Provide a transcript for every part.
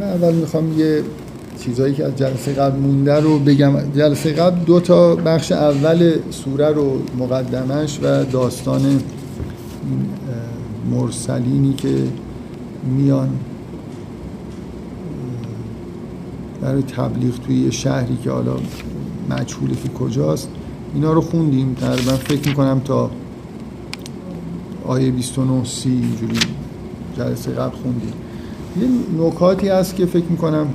من اول می‌خوام یه چیزهایی که از جلسه قبل مونده رو بگم. جلسه قبل دو تا بخش اول سوره رو مقدمش و داستان مرسلینی که میان برای تبلیغ توی شهری که حالا مجهوله که کجاست. اینا رو خوندیم. تقریبا فکر می‌کنم تا آیه 29 سی اینجوری جلسه قبل خوندیم یه نکاتی هست که فکر می‌کنم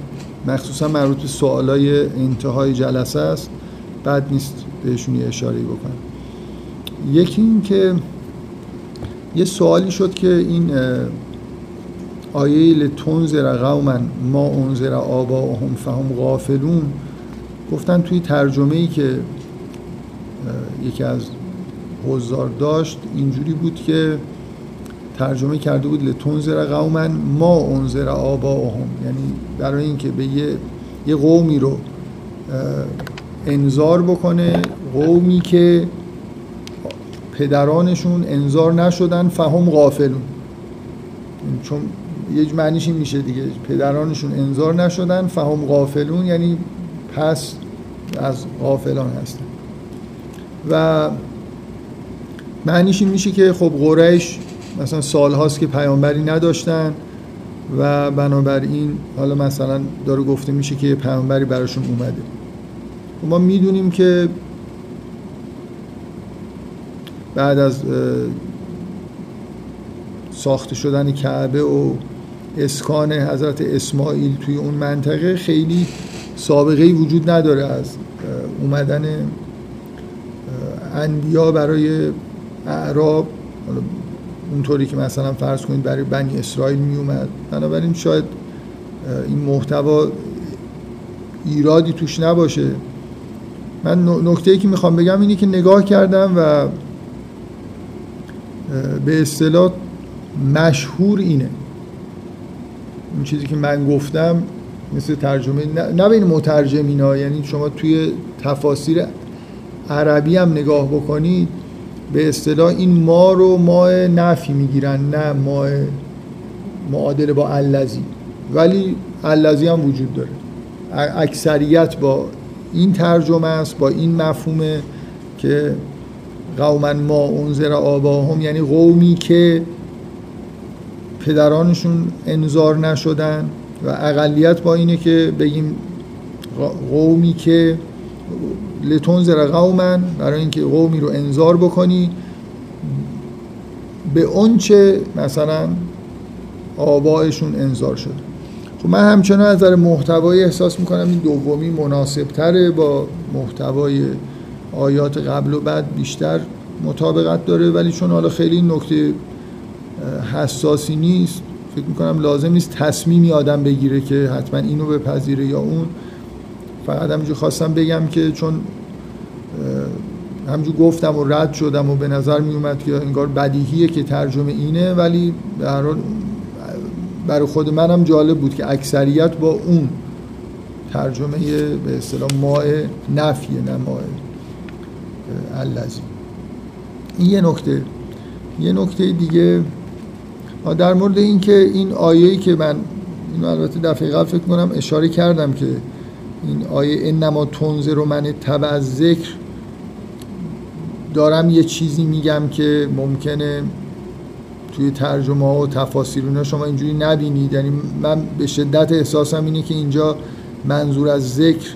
مخصوصا مربوط به سوالای انتهای جلسه است. بد نیست بهشون یه اشاره بکنم. یکی این که یه سوالی شد که این آیه لتنذر قوما ما انذر آباهم فهم غافلون گفتن توی ترجمه ای که یکی از حضار داشت اینجوری بود که ترجمه کرده بود لتنذر قوما ما انذر آباهم. یعنی برای اینکه به یه, یه قومی رو انذار بکنه قومی که پدرانشون انذار نشدن فهم غافلون. چون یه معنیش این میشه دیگه پدرانشون انذار نشدن فهم غافلون یعنی پس از غافلان هستن. و معنیش این میشه که خب قریش مثلا سال هاست که پیامبری نداشتن و بنابراین حالا مثلا داره گفته میشه که پیامبری براشون اومده. و ما می‌دونیم که بعد از ساخته شدن کعبه و اسکان حضرت اسماعیل توی اون منطقه خیلی سابقه وجود نداره از اومدن انبیا برای اعراب اونطوری که مثلا فرض کنید برای بنی اسرائیل می اومد بنابراین شاید این محتوا ایرادی توش نباشه. من نکته ای که می‌خوام بگم اینه که نگاه کردم و به اصطلاح مشهور اینه. اون چیزی که من گفتم مثل ترجمه نه بین مترجمین ها یعنی شما توی تفاسیر عربی هم نگاه بکنید به اصطلاح این ما رو ما نفی می‌گیرن نه ما معادل با الذی. ولی الذی هم وجود داره. اکثریت با این ترجمه است با این مفهومه که قوما ما انذر آباهم یعنی قومی که پدرانشون انذار نشدن. و اقلیت با اینه که بگیم قومی که لتنذر قوما برای اینکه قومی رو انذار بکنی. به اونچه مثلا آبایشون انذار شد خب من همچنان از نظر محتوایی احساس می‌کنم این دومی مناسب تره با محتوای آیات قبل و بعد بیشتر مطابقت داره. ولی چون حالا خیلی نکته حساسی نیست فکر می‌کنم لازم نیست تصمیمی آدم بگیره که حتما اینو بپذیره یا اون. فقط همینجور خواستم بگم که چون همجور گفتم و رد شدم و به نظر می اومد که انگار بدیهیه که ترجمه اینه ولی در برای خود منم جالب بود که اکثریت با اون ترجمه به اصطلاح ماه نفیه نه ماه الذی. این یه نکته. یه نکته دیگه. در مورد اینکه این آیه‌ای که من این البته دفعه قبل فکر کنم اشاره کردم که این آیه انما تنظر و من تبع ذکر دارم یه چیزی میگم که ممکنه توی ترجمه ها و تفاسیر شما اینجوری نبینید. یعنی من به شدت احساسم اینه که اینجا منظور از ذکر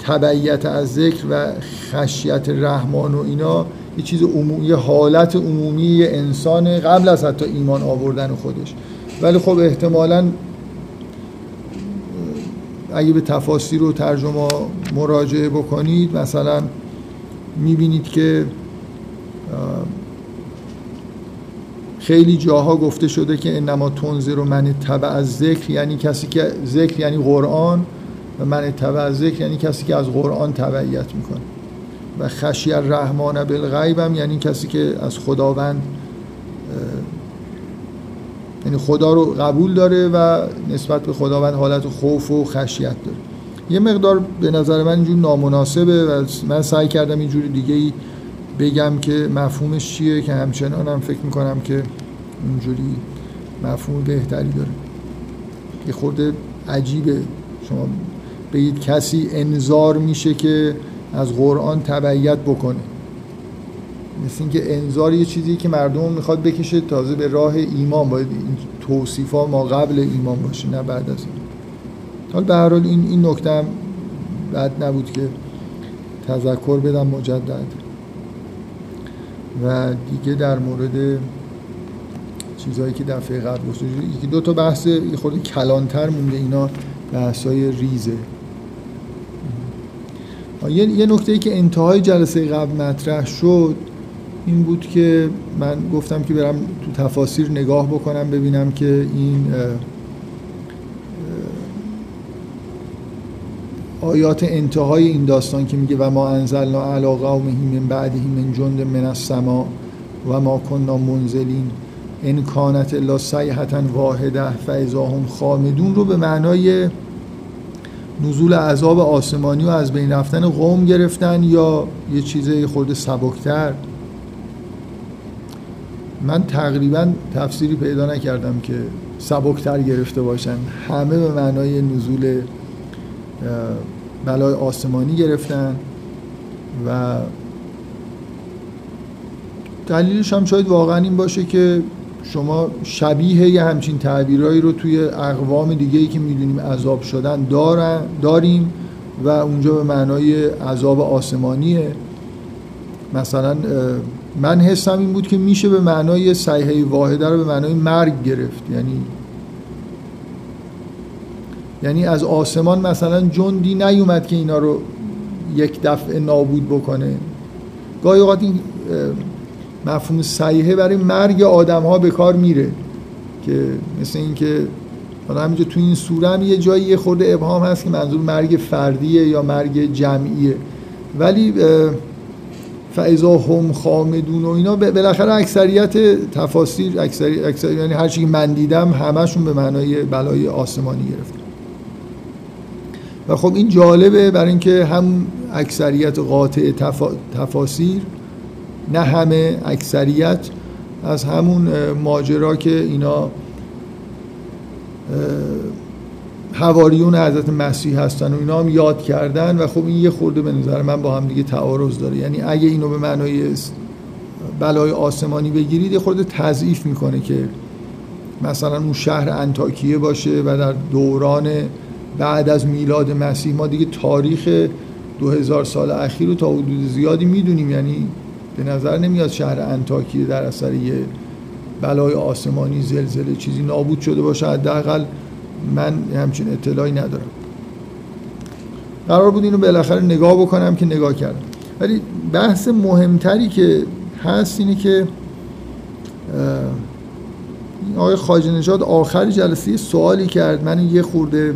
تبعیت از ذکر و خشیت رحمان و اینا یه چیز عمومی حالت عمومی انسان قبل از حتی ایمان آوردن خودش. ولی خب احتمالا اگه به تفاسیر و ترجمه مراجعه بکنید مثلا می‌بینید که خیلی جاها گفته شده که انما تنظر و من تبع از ذکر یعنی کسی که ذکر یعنی قرآن و من تبع از ذکر یعنی کسی که از قرآن تبعیت می‌کنه. و خشی الرحمن بالغیب هم یعنی کسی که از خداوند یعنی خدا رو قبول داره و نسبت به خداوند حالت خوف و خشیت داره. یه مقدار به نظر من اینجور نامناسبه و من سعی کردم اینجوری دیگه ای بگم که مفهومش چیه که همچنان هم فکر می‌کنم که اونجوری مفهوم بهتری داره. یه خورده عجیبه. شما بگید کسی انظار میشه که از قرآن تبعیت بکنه. مثل اینکه انظار یه چیزی که مردم می‌خواد بکشه تازه به راه ایمان باید این توصیفا ما قبل ایمان باشه نه بعد از این حال به هر حال این این نکته هم بد نبود که تذکر بدم مجدد. و دیگه در مورد چیزهایی که دفعه قبل گفته یکی دو تا بحث یه خورده کلانتر مونده اینا بحثای ریزه. یه نکته ای که انتهای جلسه قبل مطرح شد این بود که من گفتم که برم تو تفاسیر نگاه بکنم ببینم که این آیات انتهای این داستان که میگه و ما انزلنا علی قومه من بعده من جند من السما و ما کننا منزلین ان کانت الا صیحتا واحده فاذا هم خامدون رو به معنای نزول عذاب آسمانی و از بین رفتن قوم گرفتن یا یه چیز خورده سبکتر. من تقریبا تفسیری پیدا نکردم که سبکتر گرفته باشن. همه به معنای نزول بلای آسمانی گرفتن و دلیلش هم شاید واقعا این باشه که شما شبیه یه همچین تعبیرهایی رو توی اقوام دیگه ای که می‌دونیم عذاب شدن دارن داریم و اونجا به معنای عذاب آسمانیه. مثلا من حسم این بود که میشه به معنای صحیحه واحده رو به معنای مرگ گرفت. یعنی یعنی از آسمان مثلا جندی نیومد که اینا رو یک دفعه نابود بکنه. گاهی اوقات این مفهوم صحیحه برای مرگ آدم ها به کار میره که مثل اینکه حالا همینجا تو این سوره هم یه جایی یه خورده ابهام هست که منظور مرگ فردیه یا مرگ جمعیه. ولی فعضا هم خامدون و اینا بالاخره اکثریت تفاسیر اکثری, اکثر یعنی هر چی من دیدم همشون به معنای بلای آسمانی گرفتن و خب این جالبه برای اینکه هم اکثریت قاطع تفاسیر نه همه اکثریت از همون ماجرا که اینا حواریون حضرت مسیح هستن و اینا هم یاد کردن و خب این یه خورده به نظر من با هم دیگه تعارض داره. یعنی اگه اینو به معنای بلای آسمانی بگیرید یه خورده تضعیف می‌کنه که مثلا اون شهر انتاکیه باشه و در دوران بعد از میلاد مسیح. ما دیگه تاریخ دو هزار سال اخیر رو تا حدود زیادی می‌دونیم. یعنی به نظر نمیاد شهر انتاکیه در اثر یه بلای آسمانی زلزله چیزی نابود شده باشه. حداقل من همچین اطلاعی ندارم. قرار بود اینو بالاخره نگاه بکنم که نگاه کردم. ولی بحث مهمتری که هست اینه که آقای خاج نژاد آخر جلسه سوالی کرد. من یه خورده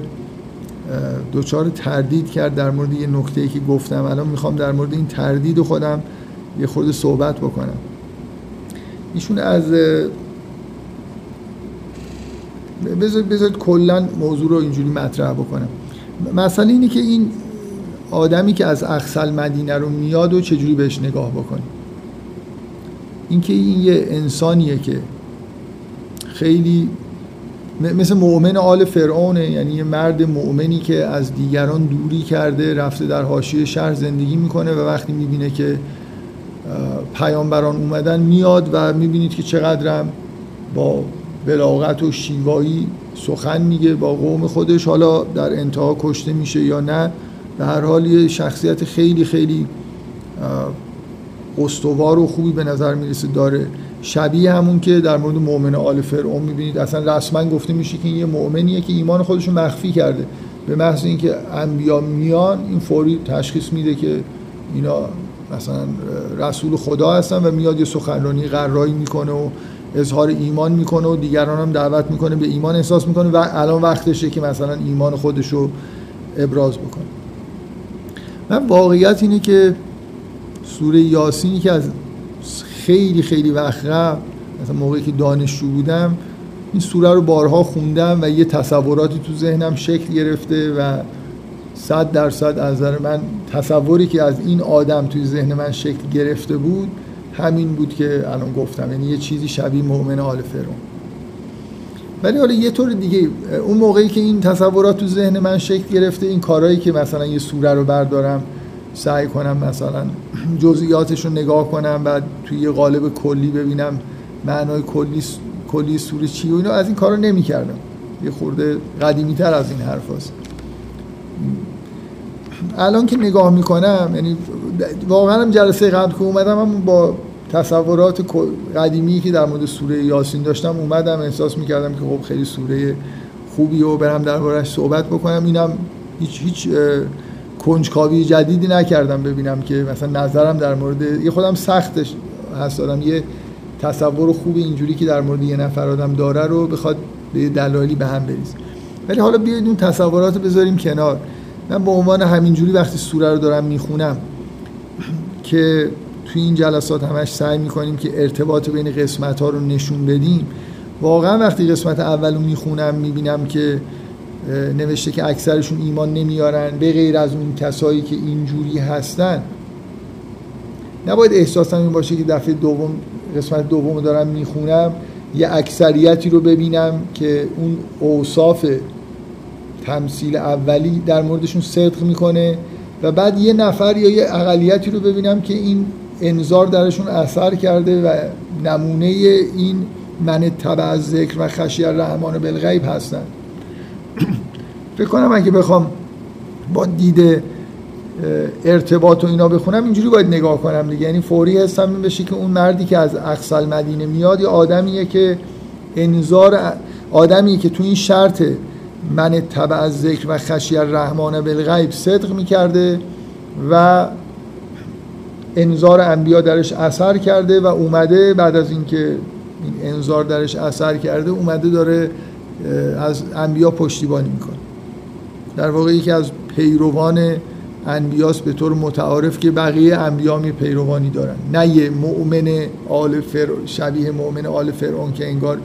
دوچار تردید کرد در مورد یه نکته که گفتم. الان می‌خوام در مورد این تردید خودم یه خورده صحبت بکنم. ایشون از بذارید بذارید کلا موضوع رو اینجوری مطرح بکنم. مسئله اینه که این آدمی که از اقصل مدینه رو میاد و چجوری بهش نگاه بکنیم اینکه این یه انسانیه که خیلی مثل مؤمن آل فرعونه یعنی یه مرد مؤمنی که از دیگران دوری کرده رفته در حاشیه شهر زندگی می‌کنه و وقتی می‌بینه که پیامبران اومدن میاد و می‌بینید که چقدرم با بلاغت و شیوایی سخن میگه با قوم خودش. حالا در انتها کشته میشه یا نه به هر حال یه شخصیت خیلی خیلی استوار و خوبی به نظر می‌رسه. داره شبیه همون که در مورد مؤمن آل فرعون می‌بینید. اصلا رسما گفته میشه که این یه مؤمنیه که ایمان خودش رو مخفی کرده. به محض اینکه انبیا میان این فوری تشخیص میده که اینا مثلا رسول خدا هستن و میاد یه سخنرانی قرایی می‌کنه و اظهار ایمان می‌کنه و دیگران هم دعوت می‌کنه به ایمان احساس می‌کنه و الان وقتشه که مثلا ایمان خودش رو ابراز بکنه. من واقعیت اینه که سوره یاسینی که از خیلی خیلی وقت قبل مثلا موقعی که دانشجو بودم این سوره رو بارها خوندم و یه تصوراتی تو ذهنم شکل گرفته و صد درصد از نظر من تصوری که از این آدم توی ذهن من شکل گرفته بود همین بود که الان گفتم. یعنی یه چیزی شبیه مؤمن آل فرعون. ولی حالا یه طور دیگه اون موقعی که این تصورات تو ذهن من شکل گرفته این کارهایی که مثلا یه سوره رو بردارم سعی کنم مثلا جزئیاتش رو نگاه کنم بعد توی یه قالب کلی ببینم معنای کلی کلی سوره چی و اینو از این کارو نمی‌کردم. یه خورده قدیمی تر از این حرف هست. الان که نگاه می‌کنم یعنی واقعا هم جلسه قبل که اومدم هم با تصورات قدیمی که در مورد سوره یاسین داشتم اومدم احساس می‌کردم که خب خیلی سوره خوبی و برم دربارش صحبت بکنم. اینم هیچ هیچ کنجکاوی جدیدی نکردم ببینم که مثلا نظرم در مورد یه خودم سختش هست دارم. یه تصور خوب اینجوری که در مورد یه نفر آدم داره رو بخواد به دلایلی به هم بریز ولی حالا بیاید اون تصورات بذاریم کنار. من به عنوان همینجوری وقتی سوره رو دارم می‌خونم که توی این جلسات همش سعی می‌کنیم که ارتباط بین قسمت ها رو نشون بدیم واقعا وقتی قسمت اول رو می‌خونم می‌بینم که نوشته که اکثرشون ایمان نمیارن به غیر از اون کسایی که اینجوری هستن. نباید احساسم این باشه که دفعه دوم قسمت دوم رو دارم می‌خونم یه اکثریتی رو ببینم که اون اوصاف تمثیل اولی در موردشون صدق می‌کنه و بعد یه نفر یا یه اقلیتی رو ببینم که این انظار درشون اثر کرده و نمونه این من تبع ذکر و خشی الرحمن بالغیب هستن. فکر کنم اگه بخوام با دید ارتباط و اینا بخونم اینجوری باید نگاه کنم دیگه. یعنی فوری حسم این بشه که اون مردی که از اقصال مدینه میاد یا آدمیه که انظار آدمیه که تو این شرط من تبع ذکر و خشی الرحمن بالغیب صدق می‌کرده و انظار انبیا درش اثر کرده و اومده بعد از اینکه این انظار درش اثر کرده اومده داره از انبیا پشتیبانی می‌کنه. در واقع یکی از پیروان انبیاس به طور متعارف که بقیه انبیا می پیروانی دارن. نه یه مؤمن آل فر... شبیه مؤمن آل فرعون که انگار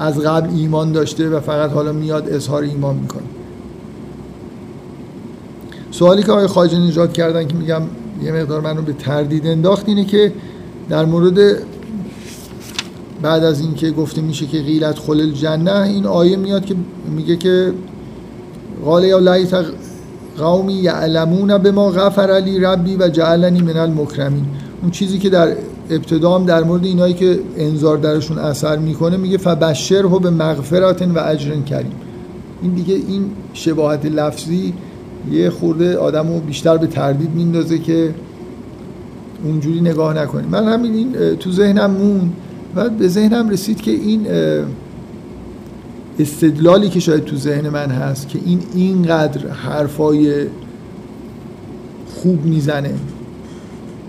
از قبل ایمان داشته و فقط حالا میاد اظهار ایمان می‌کنه. سوالی که آقای خواجه نجات کردن که میگم یه مقدار منو به تردید انداخت اینه که در مورد بعد از اینکه گفته میشه که غیلت خلل جنه این آیه میاد که میگه که قال یا لیت قومی یعلمون به ما غفر علی ربی و جعلنی من المکرمین. اون چیزی که در ابتدام در مورد اینایی که انظار درشون اثر می‌کنه میگه فبشر به مغفرت و اجر کریم. این دیگه این شباهت لفظی یه خورده آدم رو بیشتر به تردید میندازه که اونجوری نگاه نکنیم من همین این تو ذهنم مون و به ذهنم رسید که این استدلالی که شاید تو ذهن من هست که این اینقدر حرفای خوب می‌زنه.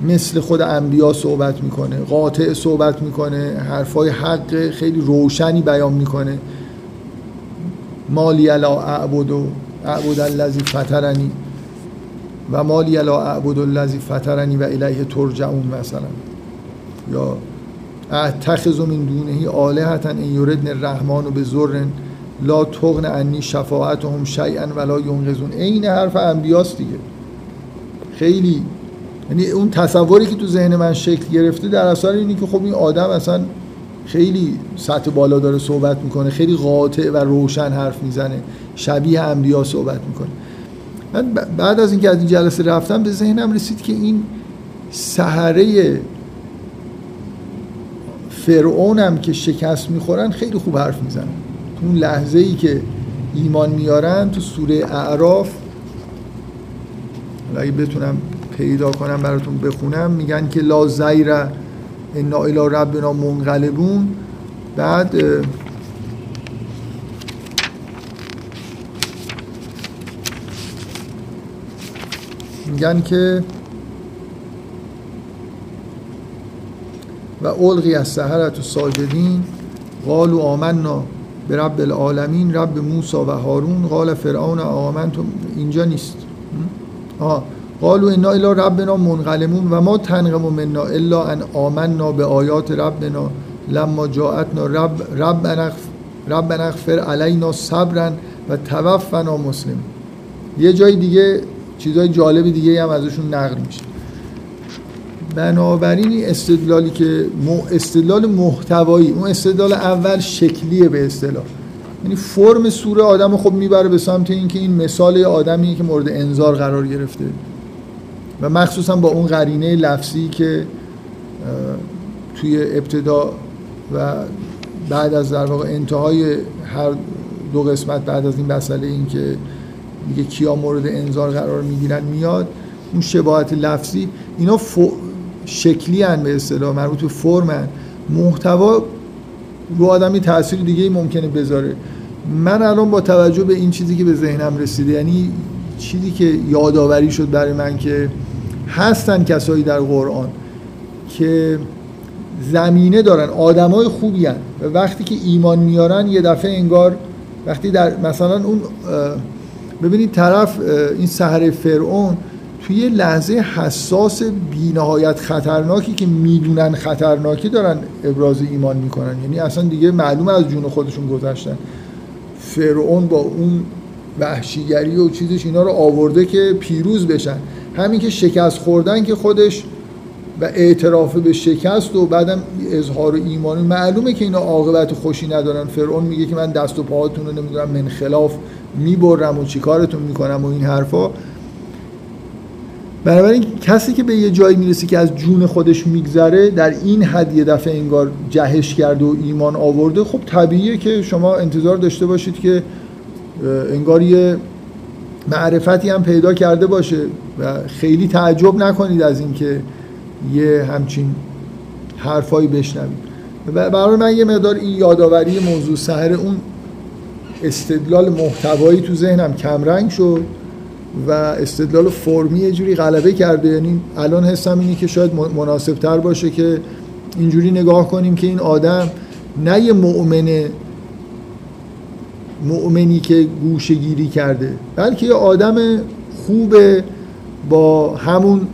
مثل خود انبیا صحبت می‌کنه قاطع صحبت می‌کنه حرفای حق خیلی روشنی بیان می‌کنه. مالی الا اعبد و اعبد الذی فطرنی. و مالی الا اعبد الذی فطرنی و الیه ترجعون مثلا. یا اتخذ من دونه آلهتا ان یردن الرحمن به زر لا تغن انی شفاعتهم شیئا ولا ینقذون عین حرف انبیاست دیگه. خیلی یعنی اون تصوری که تو ذهن من شکل گرفته در اثر اینی که خب این آدم اصلا خیلی سطح بالا داره صحبت می‌کنه خیلی قاطع و روشن حرف می‌زنه شبیه انبیا صحبت می‌کنه. من بعد از اینکه از این جلسه رفتم به ذهنم رسید که این سحره فرعونم که شکست می‌خورن خیلی خوب حرف می‌زنن. اون لحظه ای که ایمان میارن تو سوره اعراف اگه بتونم پیدا کنم براتون بخونم. میگن که لا زیر انا الی ربنا منقلبون. بعد میگن که و القی از سهرت و ساجدین قالوا آمنا به رب العالمین رب موسی و هارون. قال فرعون آمنتم اینجا نیست. آه قالوا انا الی ربنا منقلمون و ما تنقم منا الا ان آمنا به آیات ربنا لما جاءتنا رب رب ربنا اغفر علینا صبرا و توفنا مسلم. یه جای دیگه چیزای جالب دیگه هم ازشون نقل میشه. بنابراین این استدلالی که استدلال محتوایی اون استدلال اول شکلیه به اصطلاح. یعنی فرم سوره آدم خب می‌بره به سمت اینکه این مثال آدمی که مورد انظار قرار گرفته. و مخصوصا با اون قرینه لفظی که توی ابتدا و بعد از در واقع انتهای هر دو قسمت بعد از این مسئله این که میگه کیا مورد انظار قرار می‌گیرن میاد اون شباهت لفظی اینا شکلی هن به اصطلاح مربوط به فرم محتوا رو آدمی تاثیر دیگه ممکنه بذاره. من الان با توجه به این چیزی که به ذهنم رسیده یعنی چیزی که یادآوری شد برای من که هستن کسایی در قرآن که زمینه دارن آدمای خوبی هن. و وقتی که ایمان میارن یه دفعه انگار وقتی در مثلا اون ببینید طرف این سحر فرعون توی لحظه حساس بینهایت خطرناکی که می‌دونن خطرناکی دارن ابراز ایمان می‌کنن. یعنی اصلا دیگه معلوم از جون خودشون گذشتن. فرعون با اون وحشیگری و چیزش اینا رو آورده که پیروز بشن. همین که شکست خوردن که خودش و اعتراف به شکست و بعدم اظهار ایمان. معلومه که اینا عاقبت خوشی ندارن. فرعون میگه که من دست و پاهاتون رو نمی‌دونم من خلاف می‌برم و چیکارتون می‌کنم و این حرفا. بنابراین کسی که به یه جایی می‌رسه که از جون خودش میگذره در این حد یه دفعه انگار جهش کرده و ایمان آورده خب طبیعیه که شما انتظار داشته باشید که انگار یه معرفتی هم پیدا کرده باشه و خیلی تعجب نکنید از اینکه یه همچین حرفایی بشنوید. برای من یه مقدار این یادآوری موضوع سهر اون استدلال محتوایی تو ذهنم کمرنگ شد و استدلال فرمی یه جوری غلبه کرده. یعنی الان حسم اینه که شاید مناسب تر باشه که اینجوری نگاه کنیم که این آدم نه یه مؤمن مؤمنی که گوشه گیری کرده بلکه یه آدم خوب با همون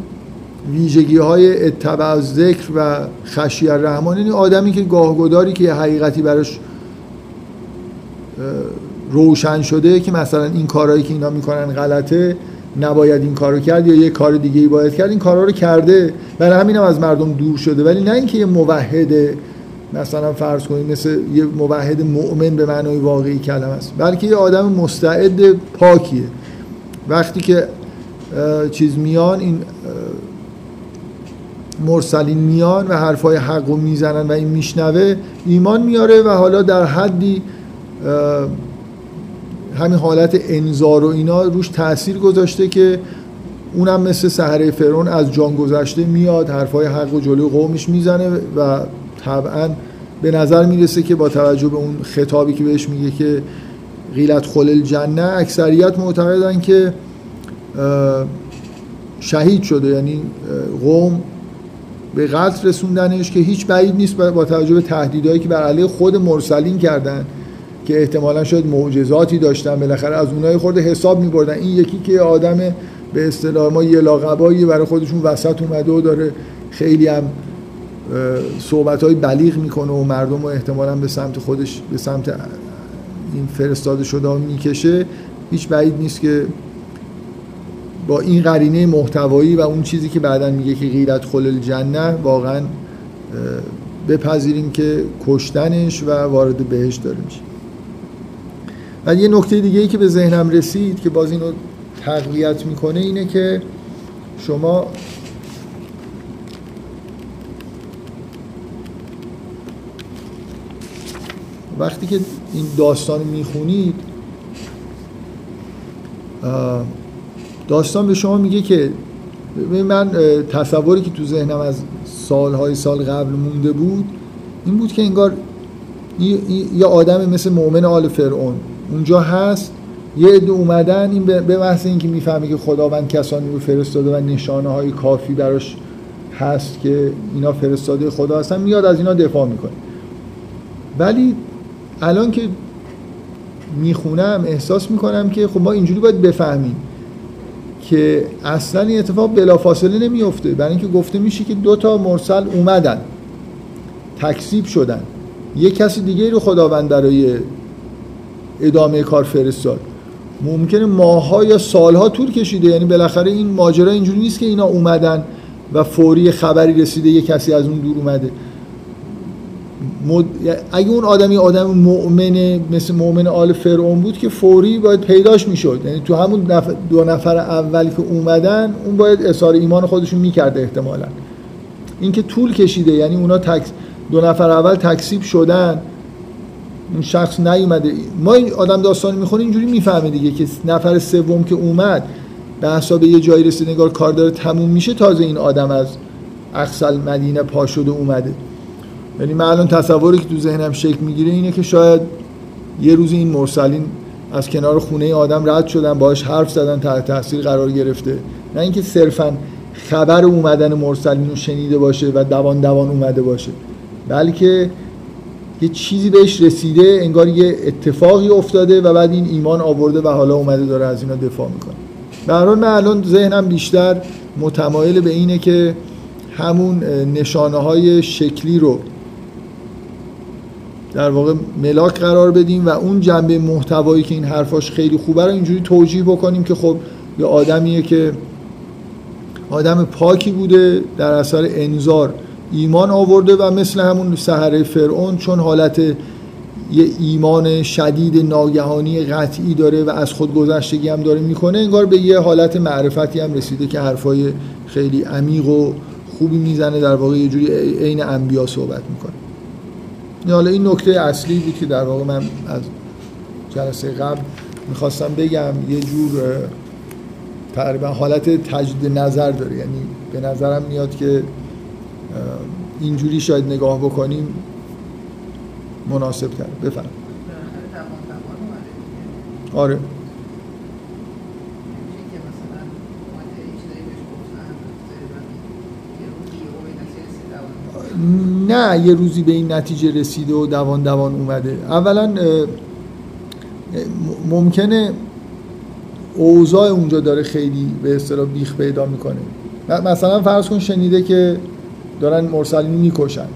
ویژگی های اتباع ذکر و خشی الرحمن یعنی آدمی که گاهگداری که حقیقتی براش روشن شده که مثلا این کارهایی که اینا می‌کنن غلطه نباید این کارو کرد یا یه کار دیگه ای باید کرد این کارا رو کرده. برای همین هم از مردم دور شده. ولی نه اینکه یه موحد مثلا فرض کنید مثل یه موحد مؤمن به معنای واقعی کلمه است. بلکه یه آدم مستعد پاکیه. وقتی که چیز میان این مرسلین میان و حرفای حق رو می‌زنن و این میشنوه ایمان میاره و حالا در حدی همین حالت انذار و اینا روش تاثیر گذاشته که اونم مثل سهره فرون از جان گذشته میاد حرفای حق و جلوی قومش می‌زنه و طبعا به نظر می‌رسه که با توجه به اون خطابی که بهش میگه که غیلت خلل جنه اکثریت معتقدن که شهید شده. یعنی قوم به قتل رسوندنش که هیچ بعید نیست با توجه به تهدیدهایی که بر علیه خود مرسلین کردن که احتمالا شاید معجزاتی داشتن. بالاخره از اونای خورده حساب میبردن. این یکی که آدم به اصطلاح ما یه لاقبایی برای خودشون وسط اومده و داره خیلی هم صحبت های بلیغ می‌کنه و مردم رو احتمالا به سمت خودش به سمت این فرستاده شده می‌کشه. هیچ بعید نیست که با این قرینه محتوایی و اون چیزی که بعدا میگه که غیرت خلل جنه واقعا بپذیریم که کشتنش و وارد بهش داره میشه. و یه نکته دیگه ای که به ذهنم رسید که باز اینو تقویت می‌کنه اینه که شما وقتی که این داستان می‌خونید داستان به شما میگه که من تصوری که تو ذهنم از سالهای سال قبل مونده بود این بود که انگار یه آدم مثل مؤمن آل فرعون. اونجا هست یه عده اومدن این به محض اینکه می‌فهمه که خداوند کسانی رو فرستاده و نشانه های کافی براش هست که اینا فرستاده خدا هستن میاد از اینا دفاع می‌کنه. ولی الان که می‌خونم احساس می‌کنم که خب ما اینجوری باید بفهمیم که اصلا این اتفاق بلافاصله نمیفته برای اینکه گفته میشه که دو تا مرسل اومدن تکسیب شدن. یه کسی دیگه رو خداوند برای ادامه کار فرستاد. ممکنه ماها یا سالها طول کشیده. یعنی بالاخره این ماجرا اینجوری نیست که اینا اومدن و فوری خبری رسیده یه کسی از اون دور اومده. مد... اگه اون آدمی آدم مؤمن مثل مؤمن آل فرعون بود که فوری باید پیداش می‌شد. یعنی تو همون دو نفر اول که اومدن اون باید اظهار ایمان خودشون می‌کرده احتمالا. اینکه طول کشیده یعنی اونا تکس... دو نفر اول تکسیب شدن اون شخص نیومده. ما آدم داستان می‌خونه اینجوری می‌فهمه دیگه که نفر سوم که اومد به حساب یه جایی رسید نگار کار داره تموم میشه تازه این آدم از اقصال مدینه پا شده اومده. یعنی من الان تصوری که تو ذهنم شکل می‌گیره اینه که شاید یه روز این مرسلین از کنار خونه آدم رد شدن باهاش حرف زدن تحت تاثیر قرار گرفته. نه اینکه صرفا خبر اومدن مرسلین رو شنیده باشه و دوان دوان اومده باشه بلکه یه چیزی بهش رسیده انگار یه اتفاقی افتاده و بعد این ایمان آورده و حالا اومده داره از اینا دفاع می‌کنه. به من الان ذهنم بیشتر متمایل به اینه که همون نشانه های شکلی رو در واقع ملاک قرار بدیم و اون جنبه محتوایی که این حرفاش خیلی خوبه رو اینجوری توجیه بکنیم که خب یه آدمیه که آدم پاکی بوده در اثر انذار ایمان آورده و مثل همون سحره فرعون چون حالت یه ایمان شدید ناگهانی قطعی داره و از خود گذشتگی هم داره می‌کنه انگار به یه حالت معرفتی هم رسیده که حرفای خیلی عمیق و خوبی می‌زنه در واقع یه جوری عین انبیا صحبت می‌کنه. حالا این نکته اصلی بود که در واقع من از جلسه قبل می‌خواستم بگم یه جور تقریبا حالت تجدید نظر داره. یعنی به نظرم میاد که اینجوری شاید نگاه بکنیم مناسب تر. بفرم آره. نه یه روزی به این نتیجه رسیده و دوان دوان اومده. اولا ممکنه اوضاع اونجا داره خیلی به اصطلاح بیخ پیدا می‌کنه. مثلا فرض کن شنیده که دارن مرسلین می‌کشن.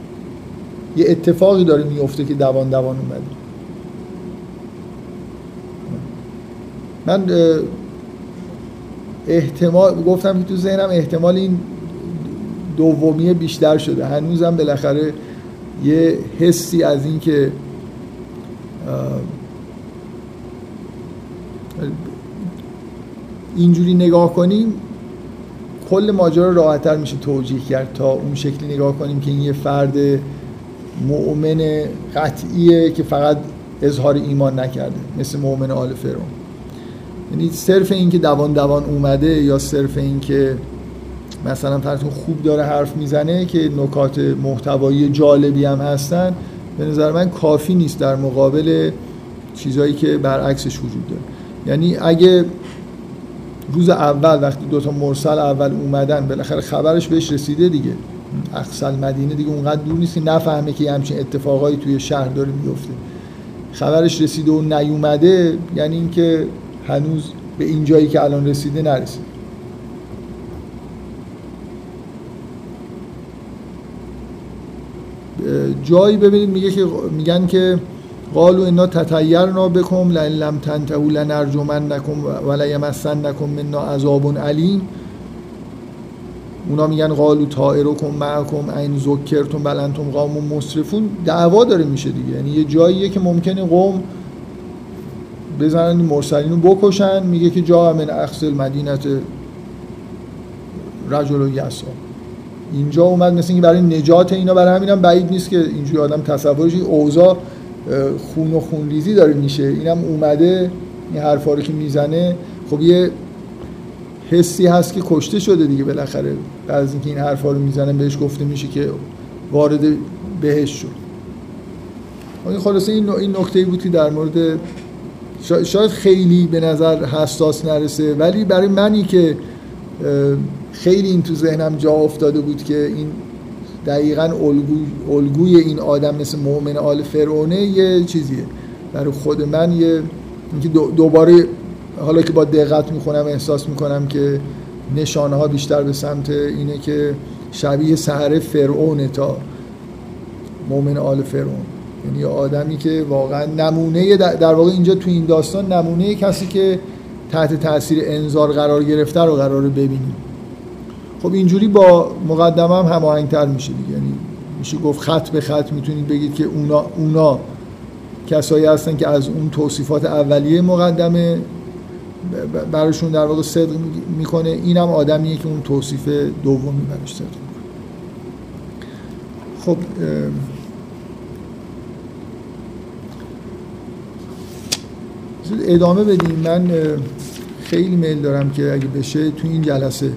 یه اتفاقی داره میفته که دوان دوان اومده. من احتمال گفتم که تو ذهنم احتمال این دومی بیشتر شده. هنوزم بالاخره یه حسی از این که اینجوری نگاه کنیم کل ماجرا راحتتر میشه توجیه کرد تا اون شکلی نگاه کنیم که این یه فرد مؤمن قطعیه که فقط اظهار ایمان نکرده مثل مؤمن آل فرعون. یعنی صرف این که دوان دوان اومده یا صرف این که مثلا فرض خوب داره حرف می‌زنه که نکات محتوایی جالبی هم هستن به نظر من کافی نیست در مقابل چیزهایی که برعکسش وجود داره. یعنی اگه روز اول وقتی دوتا مرسل اول اومدن بالاخره خبرش بهش رسیده دیگه. اقصال مدینه دیگه اونقدر دور نیست نفهمه که همچین اتفاقایی توی شهر داره میفته. خبرش رسیده و نیومده یعنی اینکه هنوز به این جایی که الان رسیده نرسید جایی ببینید میگه که میگن که قالوا انا تطیرنا بكم لئن لم تنتهوا لنرجمنكم ولا يمسنكم منا عذاب علیم. اونا میگن قالو طائرکم معکم این ذکرتم بل انتم قوم مسرفون. دعوا داره میشه دیگه. یعنی یه جاییه که ممکنه قوم بزنن مرسلین رو بکشن. میگه که جا من اخص المدینت رجل و یسا اینجا اومد مثل اینکه برای نجات اینا برای همینم بعید نیست که اینجوری آدم تصورش اوضاع خون و خونریزی داره میشه. اینم اومده این حرفا رو که می‌زنه. خب یه حسی هست که کشته شده دیگه بالاخره. بعد از اینکه این حرفا رو می‌زنه بهش گفته میشه که وارد بهش شد. این خلاصه این این نکته بود که در مورد شاید خیلی به نظر حساس نرسه ولی برای منی که خیلی این تو ذهنم جا افتاده بود که این دقیقا الگوی این آدم مثل مؤمن آل فرعونه یه چیزیه. برای خود من یه اینکه دوباره حالا که با دقت می‌خونم احساس می‌کنم که نشانه ها بیشتر به سمت اینه که شبیه سهره فرعونه تا مؤمن آل فرعون. یعنی آدمی که واقعا نمونه در واقع اینجا تو این داستان نمونه کسی که تحت تاثیر انظار قرار گرفته رو قرار ببینیم. خب اینجوری با مقدمه هم هماهنگتر میشه دیگه. یعنی میشه گفت خط به خط می‌تونید بگید که اونا, اونا کسایی هستن که از اون توصیفات اولیه مقدمه براشون در واقع صدق می‌کنه. اینم آدمیه که اون توصیف دومی براش صدق می‌کنه. خب ادامه بدیم. من خیلی میل دارم که اگه بشه تو این جلسه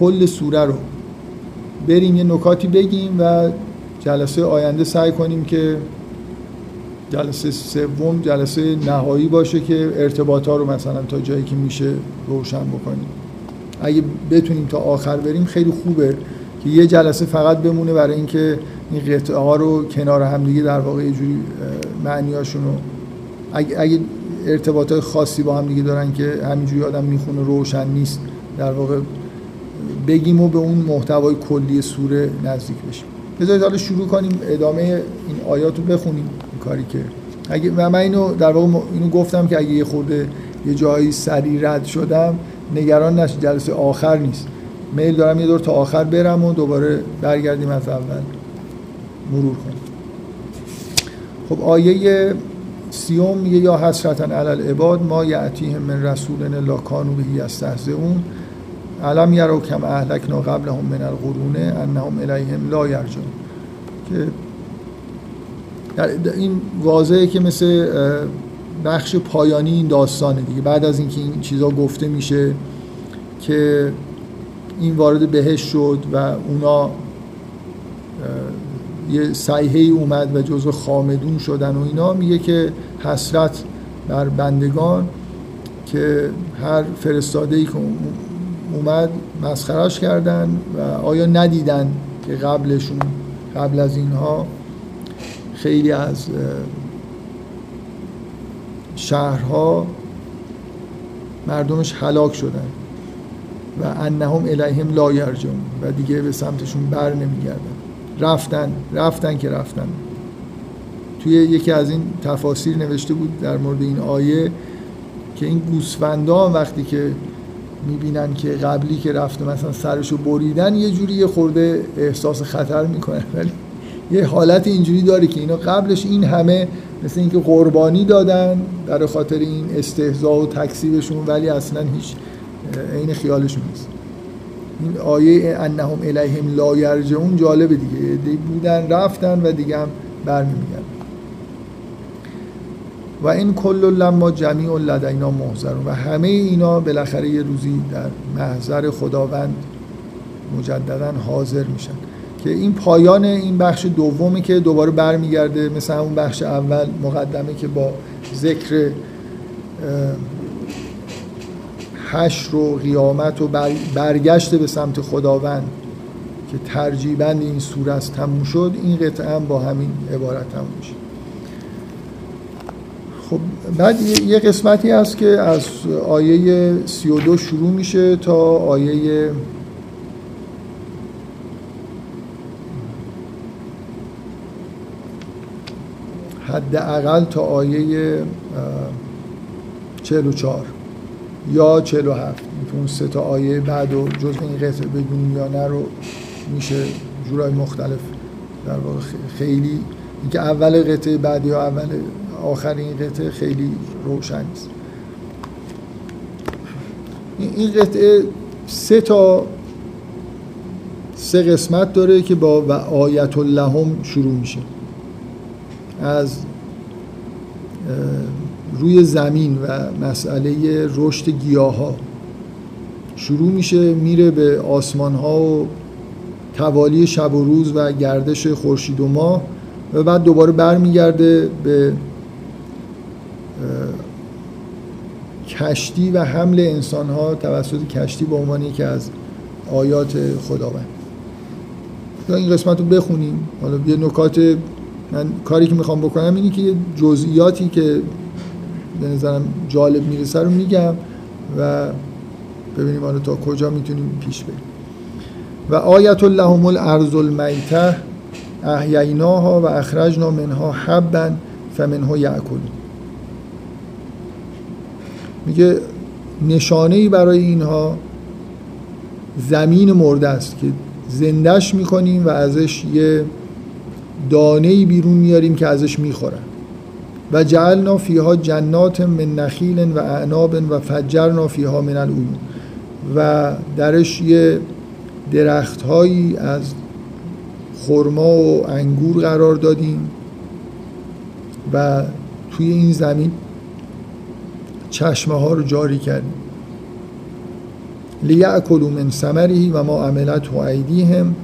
کل سوره رو بریم یه نکاتی بگیم و جلسه آینده سعی کنیم که جلسه سوم جلسه نهایی باشه که ارتباط ها رو مثلا تا جایی که میشه روشن بکنیم. اگه بتونیم تا آخر بریم خیلی خوبه که یه جلسه فقط بمونه برای اینکه این قطعه ها رو کنار هم دیگه در واقع یه جوری معنیاشون رو اگه, اگه ارتباط خاصی با هم دیگه دارن که همینجوری آدم می‌خونه روشن نیست در واقع بگیم و به اون محتوای کلی سوره نزدیک بشیم. بذارید حالا شروع کنیم ادامه این آیات رو بخونیم این کاری که اگه من اینو در واقع اینو گفتم که اگه یه خورده یه جایی سریع رد شدم نگران نش جلسه آخر نیست. میل دارم یه دور تا آخر برم و دوباره برگردیم از اول مرور کنیم. خب آیه سیوم یه یا حسرتن علی العباد ما یعتیهم من رسولن لا کانو بهی اون علم یرو کم اهلکنا قبلهم من القرون انهم الیهم لا یرجون که این واضحه که مثل بخش پایانی این داستانه دیگه. بعد از اینکه این چیزا گفته میشه که این وارد بهش شد و اونا یه سیحه اومد و جزو خامدون شدن و اینا میگه که حسرت بر بندگان که هر فرستاده ای که اومد مسخراش کردن و آیا ندیدن که قبلشون قبل از اینها خیلی از شهرها مردمش هلاک شدن و انهم الیهم لا و دیگه به سمتشون بر نمیگردن. رفتن رفتن که رفتن. توی یکی از این تفاسیر نوشته بود در مورد این آیه که این گوسفندان وقتی که می‌بینن که قبلی که رفته مثلا سرشو بریدن یه جوری یه خورده احساس خطر می‌کنن ولی یه حالت اینجوری داره که اینا قبلش این همه مثل اینکه قربانی دادن در خاطر این استهزا و تکسیبشون ولی اصلا هیچ عین خیالشون نیست. این آیه انهم الیهم لا یرجعون جالبه دیگه. دی بودن رفتن و دیگه هم برنمیگردن و این کل لما جمیع لدینا محضرون. و همه اینا بالاخره یه روزی در محضر خداوند مجددا حاضر میشن. که این پایان این بخش دومی که دوباره برمیگرده مثل اون بخش اول مقدمه که با ذکر حشر و قیامت و برگشت به سمت خداوند که ترجیبا این سوره است تموم شد این قطعه هم با همین عبارت تموم میشه. خب بعد یه قسمتی هست که از آیه 32 شروع میشه تا آیه حداقل تا آیه 44 یا 47 اون سه تا آیه بعد و جز این قطعه بدون یا نه رو میشه جورای مختلف در واقع خیلی اینکه اول قطعه بعد یا اول آخر این قطعه خیلی روشن است این قطعه سه تا سه قسمت داره که با و آیت لهم شروع میشه. از روی زمین و مسئله رشد گیاه ها شروع میشه میره به آسمان ها و توالی شب و روز و گردش خورشید و ماه و بعد دوباره برمیگرده به کشتی و حمل انسان ها توسط کشتی به عنوان که از آیات خداوند. این قسمت رو بخونیم حالا یه نکات من کاری که می‌خوام بکنم اینه که جزئیاتی که به نظرم جالب می‌رسه رو میگم و ببینیم حالا تا کجا می‌تونیم پیش بریم. و آیت لهم الارض المیته احییناها و اخرجنا منها حبا فمنها یعکل میگه نشانه ای برای اینها زمین مرده است که زندش می‌کنیم و ازش یه دانه بیرون میاریم که ازش می‌خورن. و جعلنا فیها جنات من نخیل و اعناب و فجرنا فیها من العیون. و درش یه درخت هایی از خرما و انگور قرار دادیم و توی این زمین چشمه ها رو جاری کردیم. لیعکلوا من ثمره و ما عملت و ایدیهم